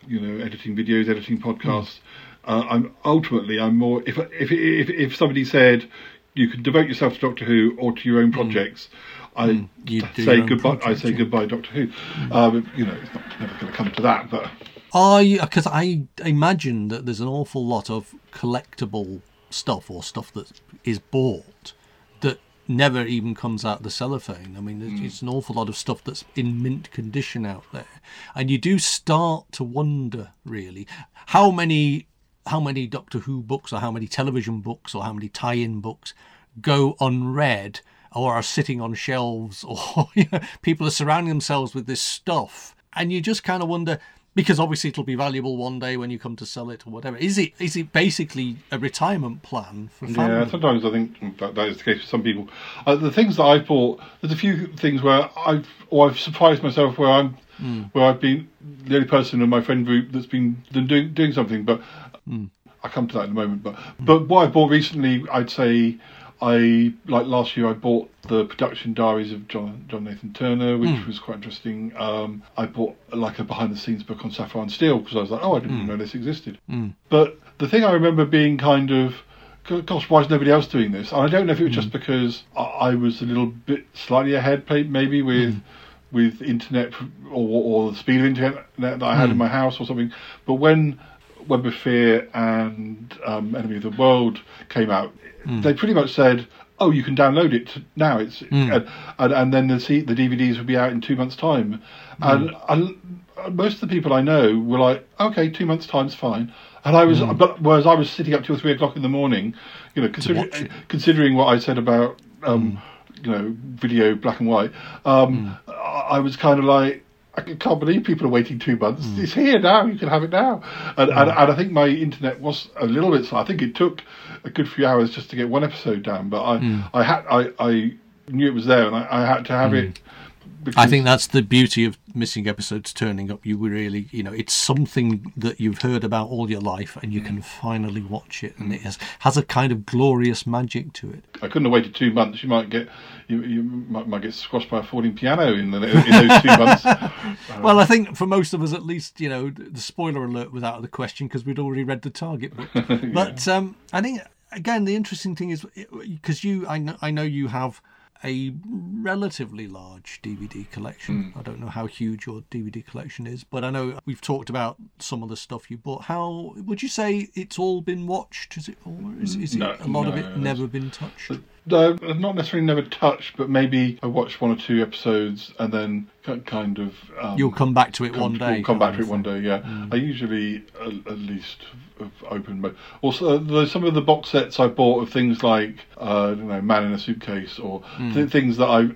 you know editing videos, editing podcasts. Uh, I'm ultimately I'm more if if if if somebody said you can devote yourself to Doctor Who or to your own mm. projects. Mm. I You'd say goodbye. I say yeah. goodbye, Doctor Who. Um, you know, it's not never going to come to that, but I uh, because I imagine that there's an awful lot of collectible stuff or stuff that is bought that never even comes out the cellophane. I mean, there's mm. it's an awful lot of stuff that's in mint condition out there, and you do start to wonder really how many how many Doctor Who books or how many television books or how many tie-in books go unread or are sitting on shelves or you know, people are surrounding themselves with this stuff and you just kind of wonder because obviously it'll be valuable one day when you come to sell it or whatever is it is it basically a retirement plan for Yeah, sometimes I think that, that is the case for some people. Uh, the things that I've bought, there's a few things where I've or I've surprised myself where I'm where I've been the only person in my friend group that's been doing doing something. But Mm. I'll come to that in a moment. But but what I bought recently, I'd say. I like last year. I bought the production diaries of John John Nathan Turner, which mm. was quite interesting. Um, I bought like a behind the scenes book on Sapphire and Steel because I was like, oh, I didn't even mm. know this existed. But the thing I remember being kind of gosh, why is nobody else doing this? And I don't know if it was just because I, I was a little bit slightly ahead, maybe with with internet or, or the speed of internet that I had in my house or something. But when Web of Fear and um, Enemy of the World came out, they pretty much said. Oh, you can download it now. It's and, and and then the the DVDs will be out in two months' time, and, and most of the people I know were like, okay, two months' time's fine. And I was, but whereas I was sitting up till three o'clock in the morning, you know, considering considering what I said about, um, you know, video black and white, um, I, I was kind of like, I can't believe people are waiting two months. Hmm. It's here now. You can have it now. And, and, hmm. and I think my internet was a little bit slow. I think it took a good few hours just to get one episode down, but I, hmm. I had, I, I knew it was there, and I, I had to have it. I think that's the beauty of missing episodes turning up. You really, you know, it's something that you've heard about all your life, and you can finally watch it, and it has, has a kind of glorious magic to it. I couldn't have waited two months. You might get you, you might, might get squashed by a falling piano in, the, in those two months. Well, I think for most of us, at least, you know, the spoiler alert was out of the question because we'd already read the target book. But um, I think again, the interesting thing is because you, I know, I know you have a relatively large DVD collection. Hmm. I don't know how huge your DVD collection is, but I know we've talked about some of the stuff you bought. How would you say it's all been watched? Is it, or is, is it a lot of it never been touched? No, I've not necessarily never touched, but maybe I watched one or two episodes and then kind of. Um, You'll come back to it come, one day. We'll come back to it one day. Yeah, I usually at, at least have opened. But also, uh, there's some of the box sets I bought of things like uh, I don't know, Man in a Suitcase, or th- things that I.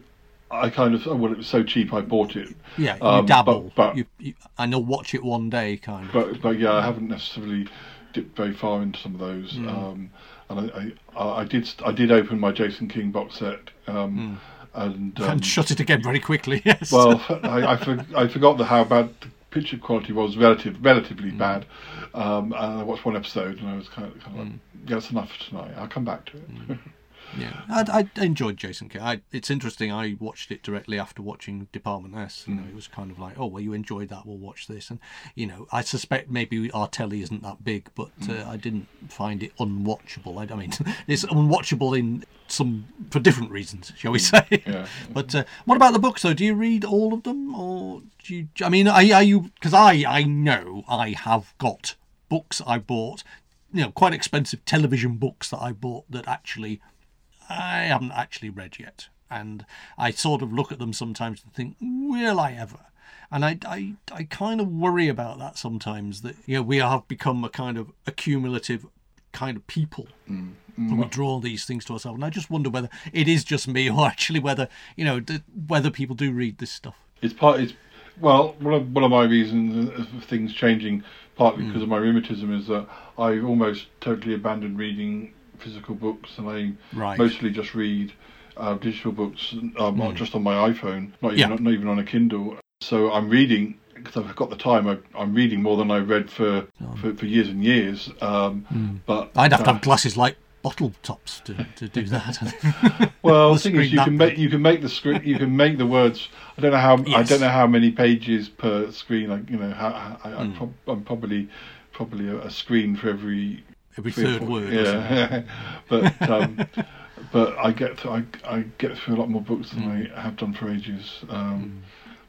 I kind of well, it was so cheap I bought it. Yeah, you Um, dabble. but but, you, you, I'll watch it one day, kind of. but but yeah, I haven't necessarily dipped very far into some of those. Um, and I, I I did I did open my Jason King box set. Um, And, um, and shut it again very quickly. Yes. well, I I, for, I forgot the, how bad the picture quality was. Relative, relatively bad. Um, and I watched one episode, and I was kind of, kind of like, "Yeah, that's enough for tonight. I'll come back to it." Yeah, I, I enjoyed Jason K. I, it's interesting. I watched it directly after watching Department S. You know, it was kind of like, oh well, you enjoyed that. We'll watch this, and you know, I suspect maybe our telly isn't that big, but uh, I didn't find it unwatchable. I, I mean, it's unwatchable in some for different reasons, shall we say? Yeah. But uh, what about the books though? Do you read all of them, or do you? I mean, are, are you? Because I I know I have got books I bought, you know, quite expensive television books that I bought that actually I haven't actually read yet, and I sort of look at them sometimes and think, will I ever? And I, I, I kind of worry about that sometimes. That you know we have become a kind of accumulative kind of people. Mm-hmm. And we draw these things to ourselves, and I just wonder whether it is just me, or actually whether you know d- whether people do read this stuff. It's part. It's well, one of, one of my reasons of things changing, partly mm. because of my rheumatism, is that I've almost totally abandoned reading physical books, and I Right. mostly just read uh, digital books, um, not just on my iPhone, not even Yeah. not, even on a Kindle. So I'm reading because I've got the time. I, I'm reading more than I've read for for, for years and years. Um, But I'd have to uh, have glasses like bottle tops to, to do that. Well, the thing is, you can big. make you can make the screen you can make the words. I don't know how I don't know how many pages per screen. Like you know, how, I, Hmm. I'm, prob- I'm probably probably a, a screen for every Every three or third word. Yeah, but um, but I get th- I I get through a lot more books than Hmm. I have done for ages. Um,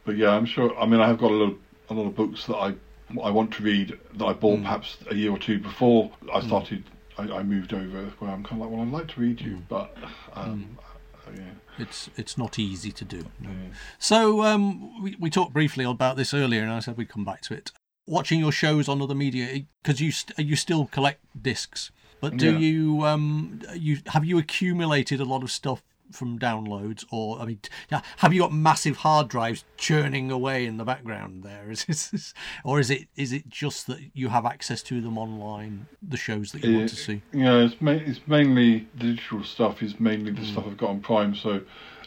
But yeah, I'm sure. I mean, I have got a lot of, a lot of books that I I want to read that I Hmm. bought perhaps a year or two before I started. I, I moved over where I'm kind of like, well, I'd like to read Hmm. you, but um, uh, yeah. It's it's not easy to do. no. So um, we we talked briefly about this earlier, and I said we'd come back to it. Watching your shows on other media because you st- you still collect discs, but do Yeah. you um you have you accumulated a lot of stuff from downloads, or I mean, yeah, have you got massive hard drives churning away in the background there? Is this, or is it is it just that you have access to them online, the shows that you want to see? Yeah, it's, ma- it's mainly digital stuff. Is mainly the stuff I've got on Prime. So,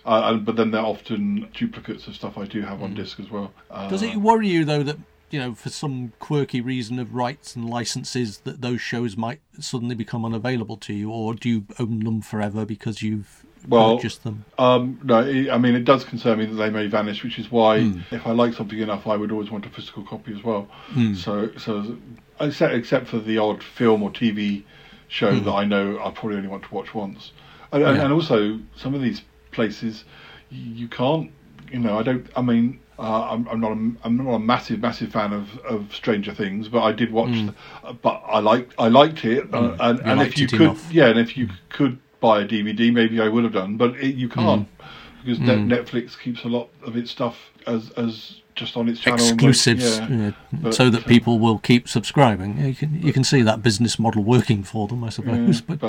uh, but then they're often duplicates of stuff I do have on disc as well. Uh. Does it worry you though that you know for some quirky reason of rights and licenses that those shows might suddenly become unavailable to you, or do you own them forever because you've Well, purchased them? Um, no, it, I mean it does concern me that they may vanish, which is why Hmm. if I like something enough, I would always want a physical copy as well. Hmm. So, so except except for the odd film or TV show that I know I probably only want to watch once, and, and. Yeah. and also some of these places you can't, you know, I don't. I mean, uh, I'm, I'm not a, I'm not a massive massive fan of, of Stranger Things, but I did watch, the, but I liked I liked it, uh, and, Hmm. And liked if you could, enough. yeah, and if you could buy a DVD, maybe I would have done, but it, you can't because Net Netflix keeps a lot of its stuff as as just on its channel. Exclusives, yeah. yeah, But, so that uh, people will keep subscribing. You can you can see that business model working for them, I suppose. Yeah, but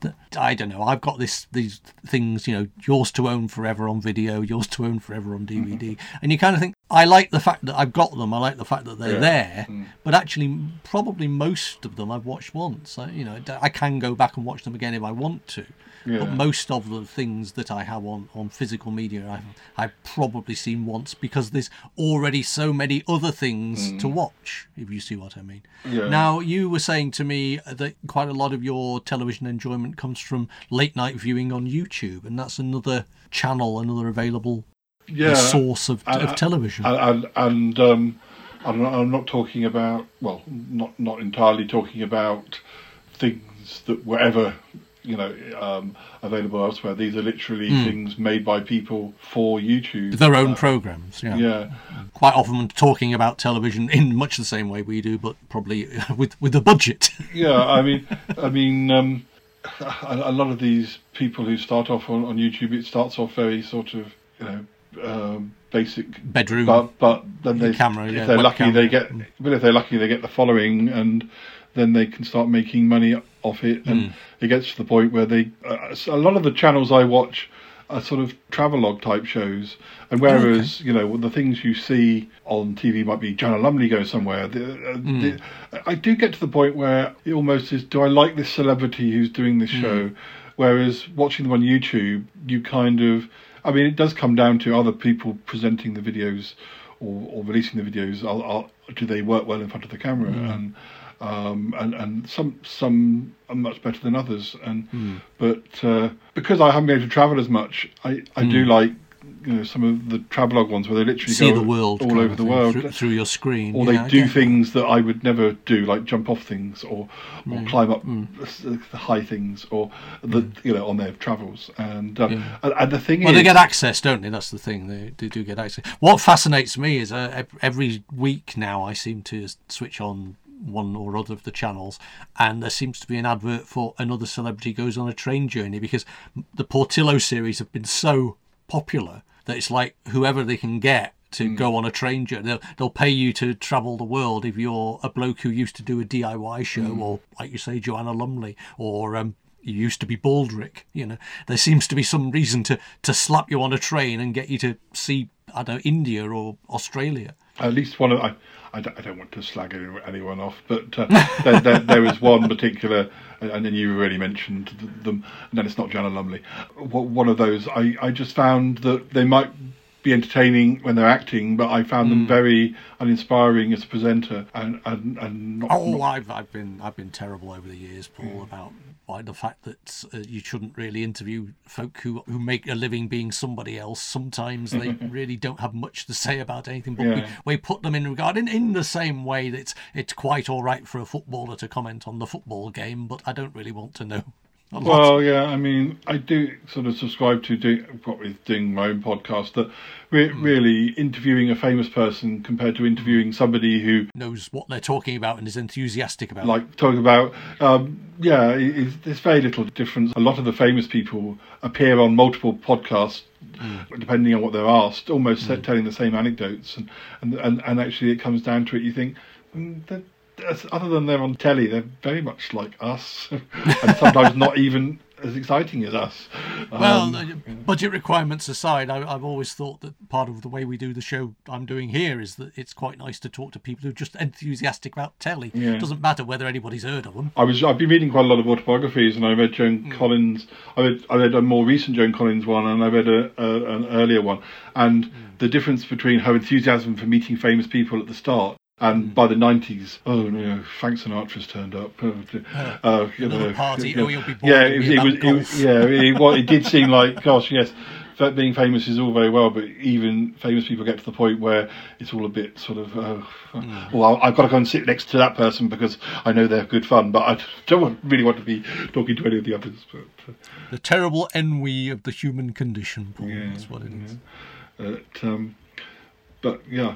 but- uh, I don't know. I've got this these things, you know, yours to own forever on video, yours to own forever on DVD, Mm-hmm. and you kind of think I like the fact that I've got them. I like the fact that they're Yeah. there. Mm. But actually, probably most of them I've watched once. I, you know, I can go back and watch them again if I want to. Yeah. But most of the things that I have on, on physical media, I've, I've probably seen once because there's already so many other things to watch, if you see what I mean. Mm. Yeah. Now, you were saying to me that quite a lot of your television enjoyment comes from late night viewing on YouTube, and that's another channel, another available yeah, source of, and- of television. and and, and um, I'm, not, I'm not talking about well, not not entirely talking about things that were ever you know um, available elsewhere. These are literally things made by people for YouTube. their own Uh, programs, yeah. yeah, Quite often talking about television in much the same way we do, but probably with with a budget. yeah. I mean, I mean, um, a, a lot of these people who start off on, on YouTube, it starts off very sort of you know um, basic Bedroom. but but then they camera, if yeah, they're lucky webcam. they get but if they're lucky they get the following and then they can start making money off it and Hmm. it gets to the point where they uh, a lot of the channels I watch are sort of travelogue type shows and whereas you know the things you see on TV might be Joanna Lumley going somewhere the, uh, Hmm. the, I do get to the point where it almost is do I like this celebrity who's doing this Hmm. show whereas watching them on YouTube you kind of I mean, it does come down to other people presenting the videos or, or releasing the videos. Are, are, do they work well in front of the camera? Mm. And um, and and some some are much better than others. And Hmm. but uh, because I haven't been able to travel as much, I I do like you know some of the travelogue ones where they literally Hmm. See go the world all over the world. through, through your screen. or Yeah, they do get that. things that I would never do, like jump off things or or Mm. climb up the the high things, or the you know on their travels. And um, Yeah. and, and the thing Well, is, they get access, don't they? That's the thing. They, they do get access. What fascinates me is uh, every week now I seem to switch on one or other of the channels, and there seems to be an advert for another celebrity goes on a train journey because the Portillo series have been so popular that it's like whoever they can get to Hmm. go on a train journey. They'll, they'll pay you to travel the world if you're a bloke who used to do a DIY show, Hmm. or like you say, Joanna Lumley, or um, you used to be Baldrick. You know, there seems to be some reason to to slap you on a train and get you to see, I don't know, India or Australia. at least one of I, I, don't, I don't want to slag anyone off, but uh, there, there, there was one particular, and then you already mentioned them, and then it's not Joanna Lumley. One of those, I, I just found that they might be entertaining when they're acting, but I found Hmm. them very uninspiring as a presenter, and and, and not, Oh, not- I've I've been I've been terrible over the years, Paul, about why the fact that uh, you shouldn't really interview folk who who make a living being somebody else. Sometimes they really don't have much to say about anything, but Yeah. we, we put them in regard in, in the same way that it's it's quite all right for a footballer to comment on the football game, but I don't really want to know. Well, yeah, I mean, I do sort of subscribe to doing what with doing my own podcast. That re- Hmm. really interviewing a famous person compared to interviewing somebody who knows what they're talking about and is enthusiastic about. like talking about um, yeah it's, there's very little difference a lot of the famous people appear on multiple podcasts depending on what they're asked almost set telling the same anecdotes and, and and and actually it comes down to it you think mm, other than they're on telly they're very much like us and sometimes not even as exciting as us Well, Um, budget requirements aside, I, I've always thought that part of the way we do the show I'm doing here is that it's quite nice to talk to people who are just enthusiastic about telly. Yeah. It doesn't matter whether anybody's heard of them. I was I've been reading quite a lot of autobiographies, and I read Joan Collins. I read I read a more recent Joan Collins one, and I read a, a an earlier one. And the difference between her enthusiasm for meeting famous people at the start. And by the nineties, oh no, Frank Sinatra's turned up. Oh, uh, you know, party, you oh, you'll be bored, yeah, it, was, it was, yeah, it, did seem like, gosh, yes, being famous is all very well, but even famous people get to the point where it's all a bit sort of, oh, Hmm. well, I've got to go and sit next to that person because I know they're good fun, but I don't want, really want to be talking to any of the others. But, uh, The terrible ennui of the human condition, Paul. Yeah, That's what it is. but, um, but yeah,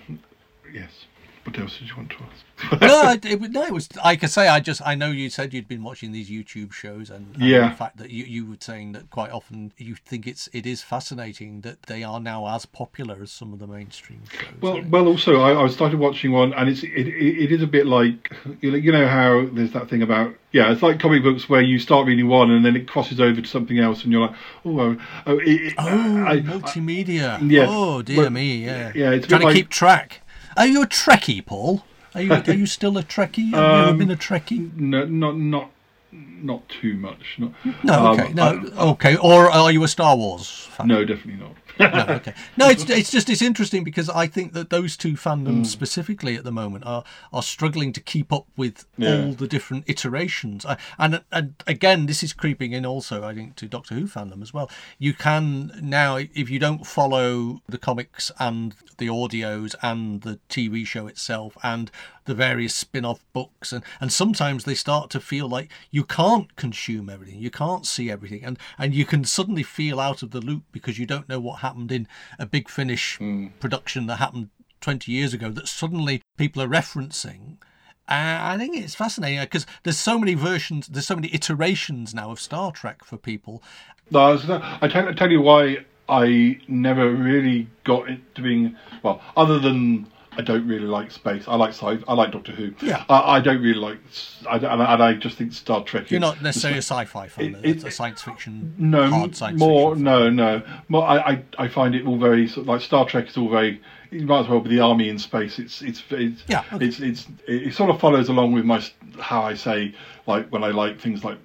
yes. What else did you want to ask? no, I- it, was- no, it was like I say. I just I know you said you'd been watching these YouTube shows, and, and Yeah. the fact that you, you were saying that quite often you think it's it is fascinating that they are now as popular as some of the mainstream shows. Well, well. Also, I, I started watching one, and it's it, it, it is a bit like you know, how there's that thing about yeah, it's like comic books where you start reading one and then it crosses over to something else, and you're like, oh, oh, oh, it, oh, I- I- multimedia. yeah. Oh dear Well, me. Yeah. yeah, it's trying to like- keep track. Are you a Trekkie, Paul? Are you are you still a Trekkie? Have you ever Um, been a Trekkie? no, not not not too much. Not, No. um, Okay. No. okay. Or are you a Star Wars fan? no, definitely not. No, okay. No, it's it's just it's interesting because I think that those two fandoms Hmm. specifically at the moment are are struggling to keep up with Yeah. all the different iterations. I- And and again, this is creeping in also, I think, to Doctor Who fandom as well. You can now, if you don't follow the comics and the audios and the TV show itself and the various spin-off books and and sometimes they start to feel like you can't consume everything you can't see everything and and you can suddenly feel out of the loop because you don't know what happened in a big finish production that happened 20 years ago that suddenly people are referencing uh, I think it's fascinating because there's so many versions, there's so many iterations now of Star Trek for people. No, I, was gonna, I tell, I tell you why I never really got into being well, other than I don't really like space. I like sci. I like Doctor Who. Yeah. I, I don't really like. I, and I, and I just think Star Trek. Is, You're not necessarily a sci-fi fan, It- it's a science fiction, No, hard science more. fiction. No, no. More. I, I, I find it all very sort of like Star Trek is all very. You might as well be the army in space. It's it's it's Yeah, okay. it's, it's it, sort of follows along with my how I say like when I like things like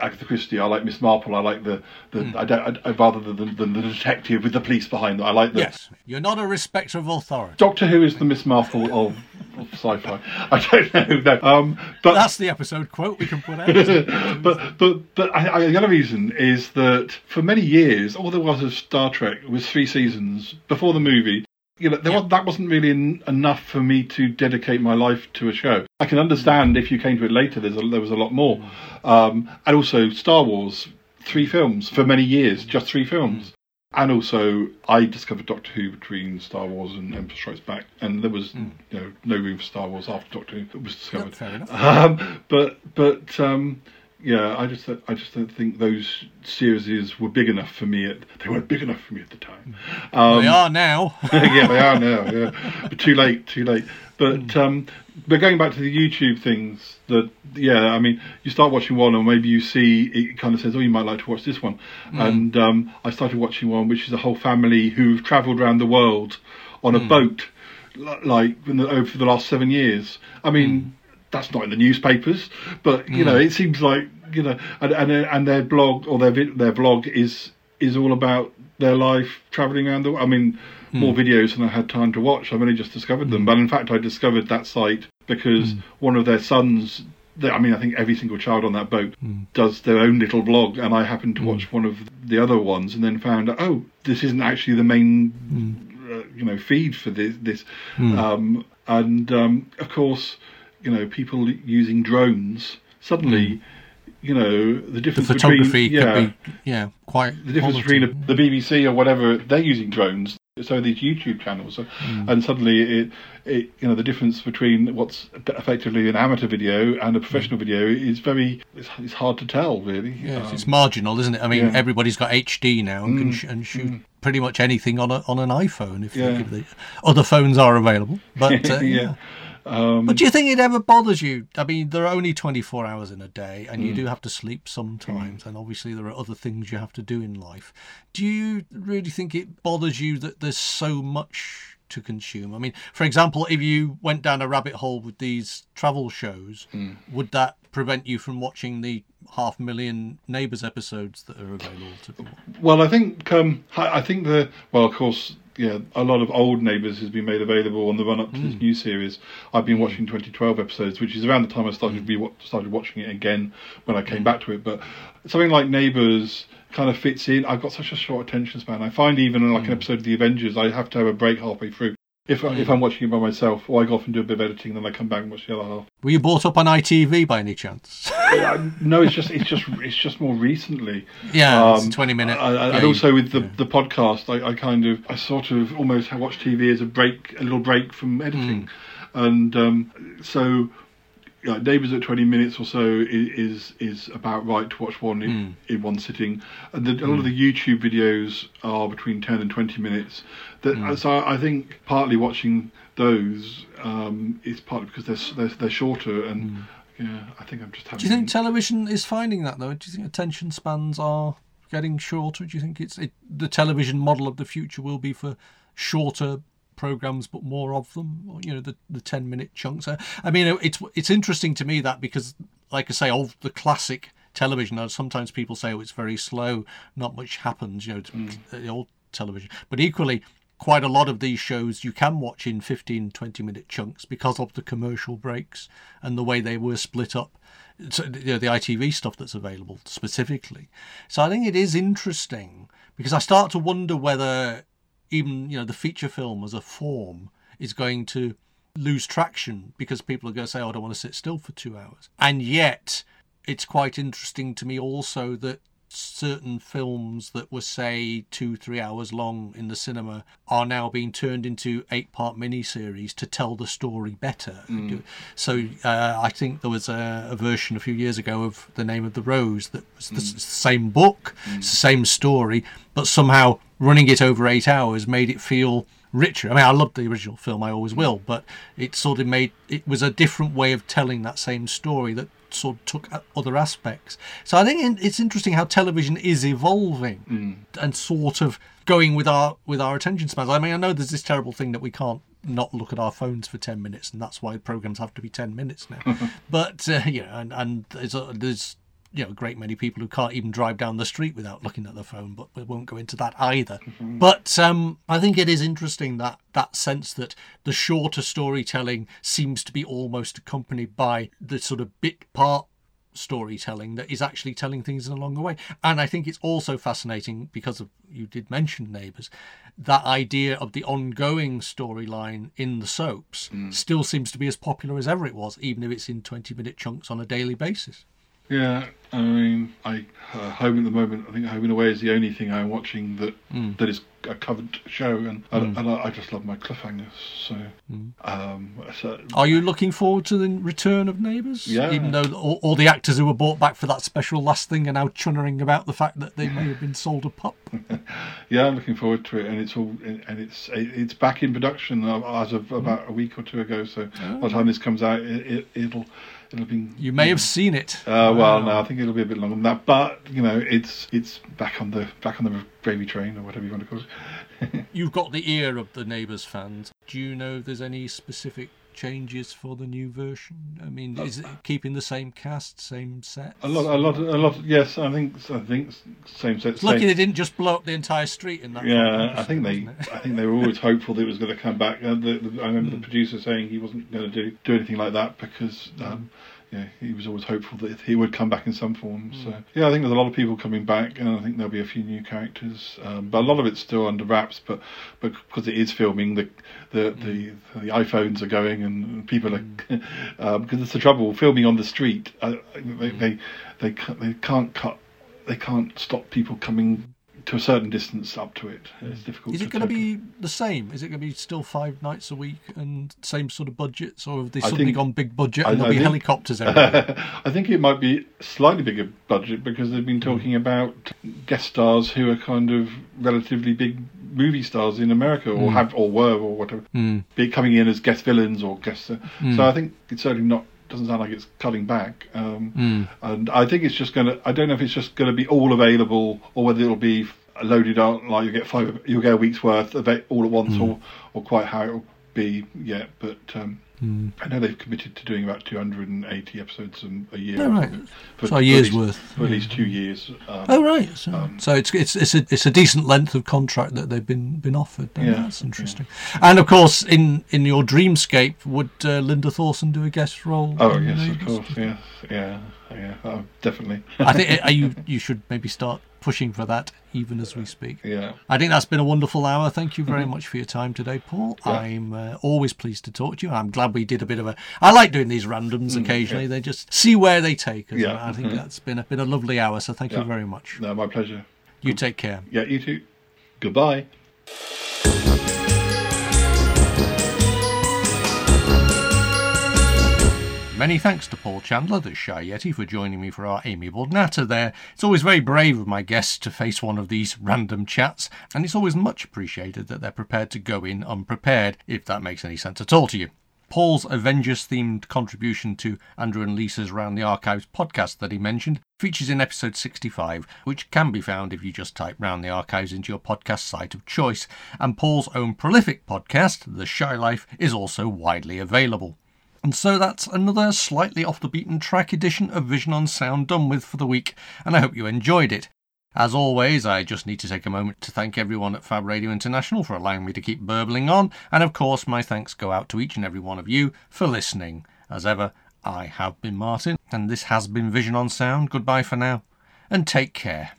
Agatha Christie. I like Miss Marple. I like the the Hmm. I don't I, rather than, than the detective with the police behind. them. I like the Yes, you're not a respecter of authority. Doctor Who is the Miss Marple of, of sci-fi. I don't know. No. Um, but That's the episode quote we can put out. but but but I, I, the other reason is that for many years, all there was of Star Trek was three seasons before the movie. You know, there was, that wasn't really en- enough for me to dedicate my life to a show. I can understand if you came to it later. There's a, there was a lot more, um, and also Star Wars, three films for many years, just three films. And also, I discovered Doctor Who between Star Wars and Empire Strikes Back, and there was you know no room for Star Wars after Doctor Who was discovered. Um, but but um, yeah, I just I just don't think those series were big enough for me. At, they weren't big enough for me at the time. Um, they are now. yeah, they are now. Yeah, but too late, too late. But um, but going back to the YouTube things, that yeah, I mean, you start watching one, and maybe you see it kind of says, "Oh, you might like to watch this one." And um, I started watching one, which is a whole family who've travelled around the world on a boat, like the, over the last seven years. I mean, that's not in the newspapers, but you know, hmm. it seems like you know, and and, and their blog or their their vlog is is all about their life traveling around the. I mean, hmm. more videos than I had time to watch. I've only just discovered them, hmm. but in fact, I discovered that site because one of their sons. I mean, I think every single child on that boat does their own little blog, and I happened to watch one of the other ones, and then found out, oh, this isn't actually the main, uh, you know, feed for this. This, um, and um, of course, you know, people using drones suddenly. You know the difference the photography between yeah, could be yeah quite the difference quality. between the BBC or whatever they're using drones. So these YouTube channels, so, Hmm. and suddenly it, it, you know, the difference between what's effectively an amateur video and a professional video is very, it's, it's hard to tell, really. Yes, Um, it's marginal, isn't it? I mean, yeah. everybody's got HD now and can sh- and shoot pretty much anything on a on an iPhone if, Yeah. the other phones are available. But uh, Yeah. yeah. Um, but do you think it ever bothers you? I mean, there are only 24 hours in a day, and you mm. do have to sleep sometimes, mm. and obviously there are other things you have to do in life. Do you really think it bothers you that there's so much to consume? I mean, for example, if you went down a rabbit hole with these travel shows, mm. would that prevent you from watching the half million Neighbours episodes that are available to people? Well, I think um, I think the well, of course, yeah, a lot of old Neighbours has been made available on the run up to this hmm. new series. I've been watching 2012 episodes, which is around the time I started hmm. be started watching it again when I came hmm. back to it. But something like Neighbours kind of fits in. I've got such a short attention span. I find even like an episode of The Avengers, I have to have a break halfway through. If, I if I'm watching it by myself, or I go off and do a bit of editing, then I come back and watch the other half. Were you brought up on ITV by any chance? Uh, no, it's just it's just it's just more recently. Yeah, Um, 20 minute. I- I- yeah, and also with the, yeah. the podcast, I, I kind of I sort of almost watch TV as a break, a little break from Mm. editing, and um, so yeah, Neighbours at twenty minutes or so is is about right to watch one in, Mm. in one sitting. And the, a lot of the YouTube videos are between ten and twenty minutes. That Mm. so I think partly watching those um, is partly because they're they're, they're shorter and. Yeah, I think I'm just having. Do you think television is finding that though? Do you think attention spans are getting shorter? Do you think it's it, the television model of the future will be for shorter programs but more of them? Or, you know, the the ten minute chunks. I mean, it's it's interesting to me that because, like I say, of the classic television, sometimes people say, "Oh, it's very slow, not much happens." You know, to, mm. the old television, but equally. Quite a lot of these shows you can watch in 15, 20 minute chunks because of the commercial breaks and the way they were split up so, you know, the ITV stuff that's available specifically. So I think it is interesting because I start to wonder whether even you know the feature film as a form is going to lose traction because people are going to say, "Oh, I don't want to sit still for two hours," and yet it's quite interesting to me also that certain films that were say two three hours long in the cinema are now being turned into eight part miniseries to tell the story better. Hmm. So uh, i think there was a, a version a few years ago of the name of the rose that was the hmm. s- same book hmm. the same story but somehow running it over eight hours made it feel richer i mean i loved the original film i always will but it sort of made it was a different way of telling that same story that sort of took other aspects. So I think it's interesting how television is evolving and sort of going with our with our attention spans. I mean, I know there's this terrible thing that we can't not look at our phones for 10 minutes and that's why programs have to be 10 minutes now but uh, you know and, and there's, a, there's you know a great many people who can't even drive down the street without looking at their phone. But we won't go into that either. But um, I think it is interesting that that sense that the shorter storytelling seems to be almost accompanied by the sort of bit part storytelling that is actually telling things in a longer way. And I think it's also fascinating because of you did mention neighbours, that idea of the ongoing storyline in the soaps still seems to be as popular as ever it was, even if it's in twenty minute chunks on a daily basis. Yeah, I mean, I uh, Home at the moment. I think Home and Away is the only thing I'm watching that Mm. that is a covered show, and and, and I, I just love my cliffhangers. So, Mm. um, so Are you looking forward to the return of Neighbours? Yeah. Even though all, all the actors who were brought back for that special last thing are now chunnering about the fact that they may have been sold a pup. yeah, I'm looking forward to it, and it's all and it's it's back in production as of about a week or two ago. So by the time this comes out, it, it, it'll it'll be. You may have seen it. Uh, well, no, I think it'll be a bit longer than that, but you know, it's it's back on the back on the gravy train or whatever you want to call it. You've got the ear of the Neighbours fans. Do you know if there's any specific changes for the new version? I mean, is it keeping the same cast, same set? A lot, a lot, a lot. Yes, I think I think same set. It's lucky same- they didn't just blow up the entire street in that. Yeah, I think they, episode, wasn't it? I think they were always hopeful that it was going to come back. Uh, the, the, I remember the producer saying he wasn't going to do do anything like that because, um, yeah, he was always hopeful that he would come back in some form. So yeah, I think there's a lot of people coming back, and I think there'll be a few new characters. Um, but a lot of it's still under wraps. But but because it is filming, the the the, the iPhones are going, and people are um, because it's the trouble filming on the street. Uh, they, they they they can't cut. They can't stop people coming to a certain distance up to it. It's mm. difficult. Is it going to be the same? Is it going to be still five nights a week and same sort of budgets, or have they suddenly think- gone big budget I- and there'll I be think- helicopters everywhere? I think it might be slightly bigger budget because they've been mm. talking about guest stars who are kind of relatively big movie stars in America or mm. have or were or whatever, Mm. be coming in as guest villains or guest. So I think it's certainly not. Doesn't sound like it's cutting back, um, Mm. and I think it's just going to. I don't know if it's just going to be all available or whether it'll be loaded on like you get five, you'll get a week's worth of it all at once, or or quite how it'll be yet. But um, I know they've committed to doing about 280 episodes a, a year. Oh, right. For, So a year's least- worth. for at least two years. Um, Oh right, so, Um, so it's it's it's a it's a decent length of contract that they've been been offered. Yeah, that's interesting. And of course, in in your dreamscape, would uh, Linda Thorson do a guest role? Oh yes, of course, yes, yeah, yeah, oh, definitely. I think you you should maybe start pushing for that even as we speak. yeah, I think that's been a wonderful hour. Thank you very mm-hmm. much for your time today, Paul. Yeah. I'm uh, always pleased to talk to you. I'm glad we did a bit of a. I like doing these randoms mm-hmm. occasionally. They just see where they take us. Yeah. I think mm-hmm. that's been a been a lovely hour. So thank you very much. no, my pleasure. You take care. Yeah, you too. Goodbye. Many thanks to Paul Chandler, the Shy Yeti, for joining me for our amiable natter there. It's always very brave of my guests to face one of these random chats, and it's always much appreciated that they're prepared to go in unprepared, if that makes any sense at all to you. Paul's Avengers themed contribution to Andrew and Lisa's Round the Archives podcast that he mentioned features in episode 65, which can be found if you just type Round the Archives into your podcast site of choice. And Paul's own prolific podcast, The Shy Life, is also widely available. And so that's another slightly off the beaten track edition of Vision on Sound done with for the week, and I hope you enjoyed it. As always, I just need to take a moment to thank everyone at Fab Radio International for allowing me to keep burbling on, and of course, my thanks go out to each and every one of you for listening. As ever, I have been Martin, and this has been Vision on Sound. Goodbye for now, and take care.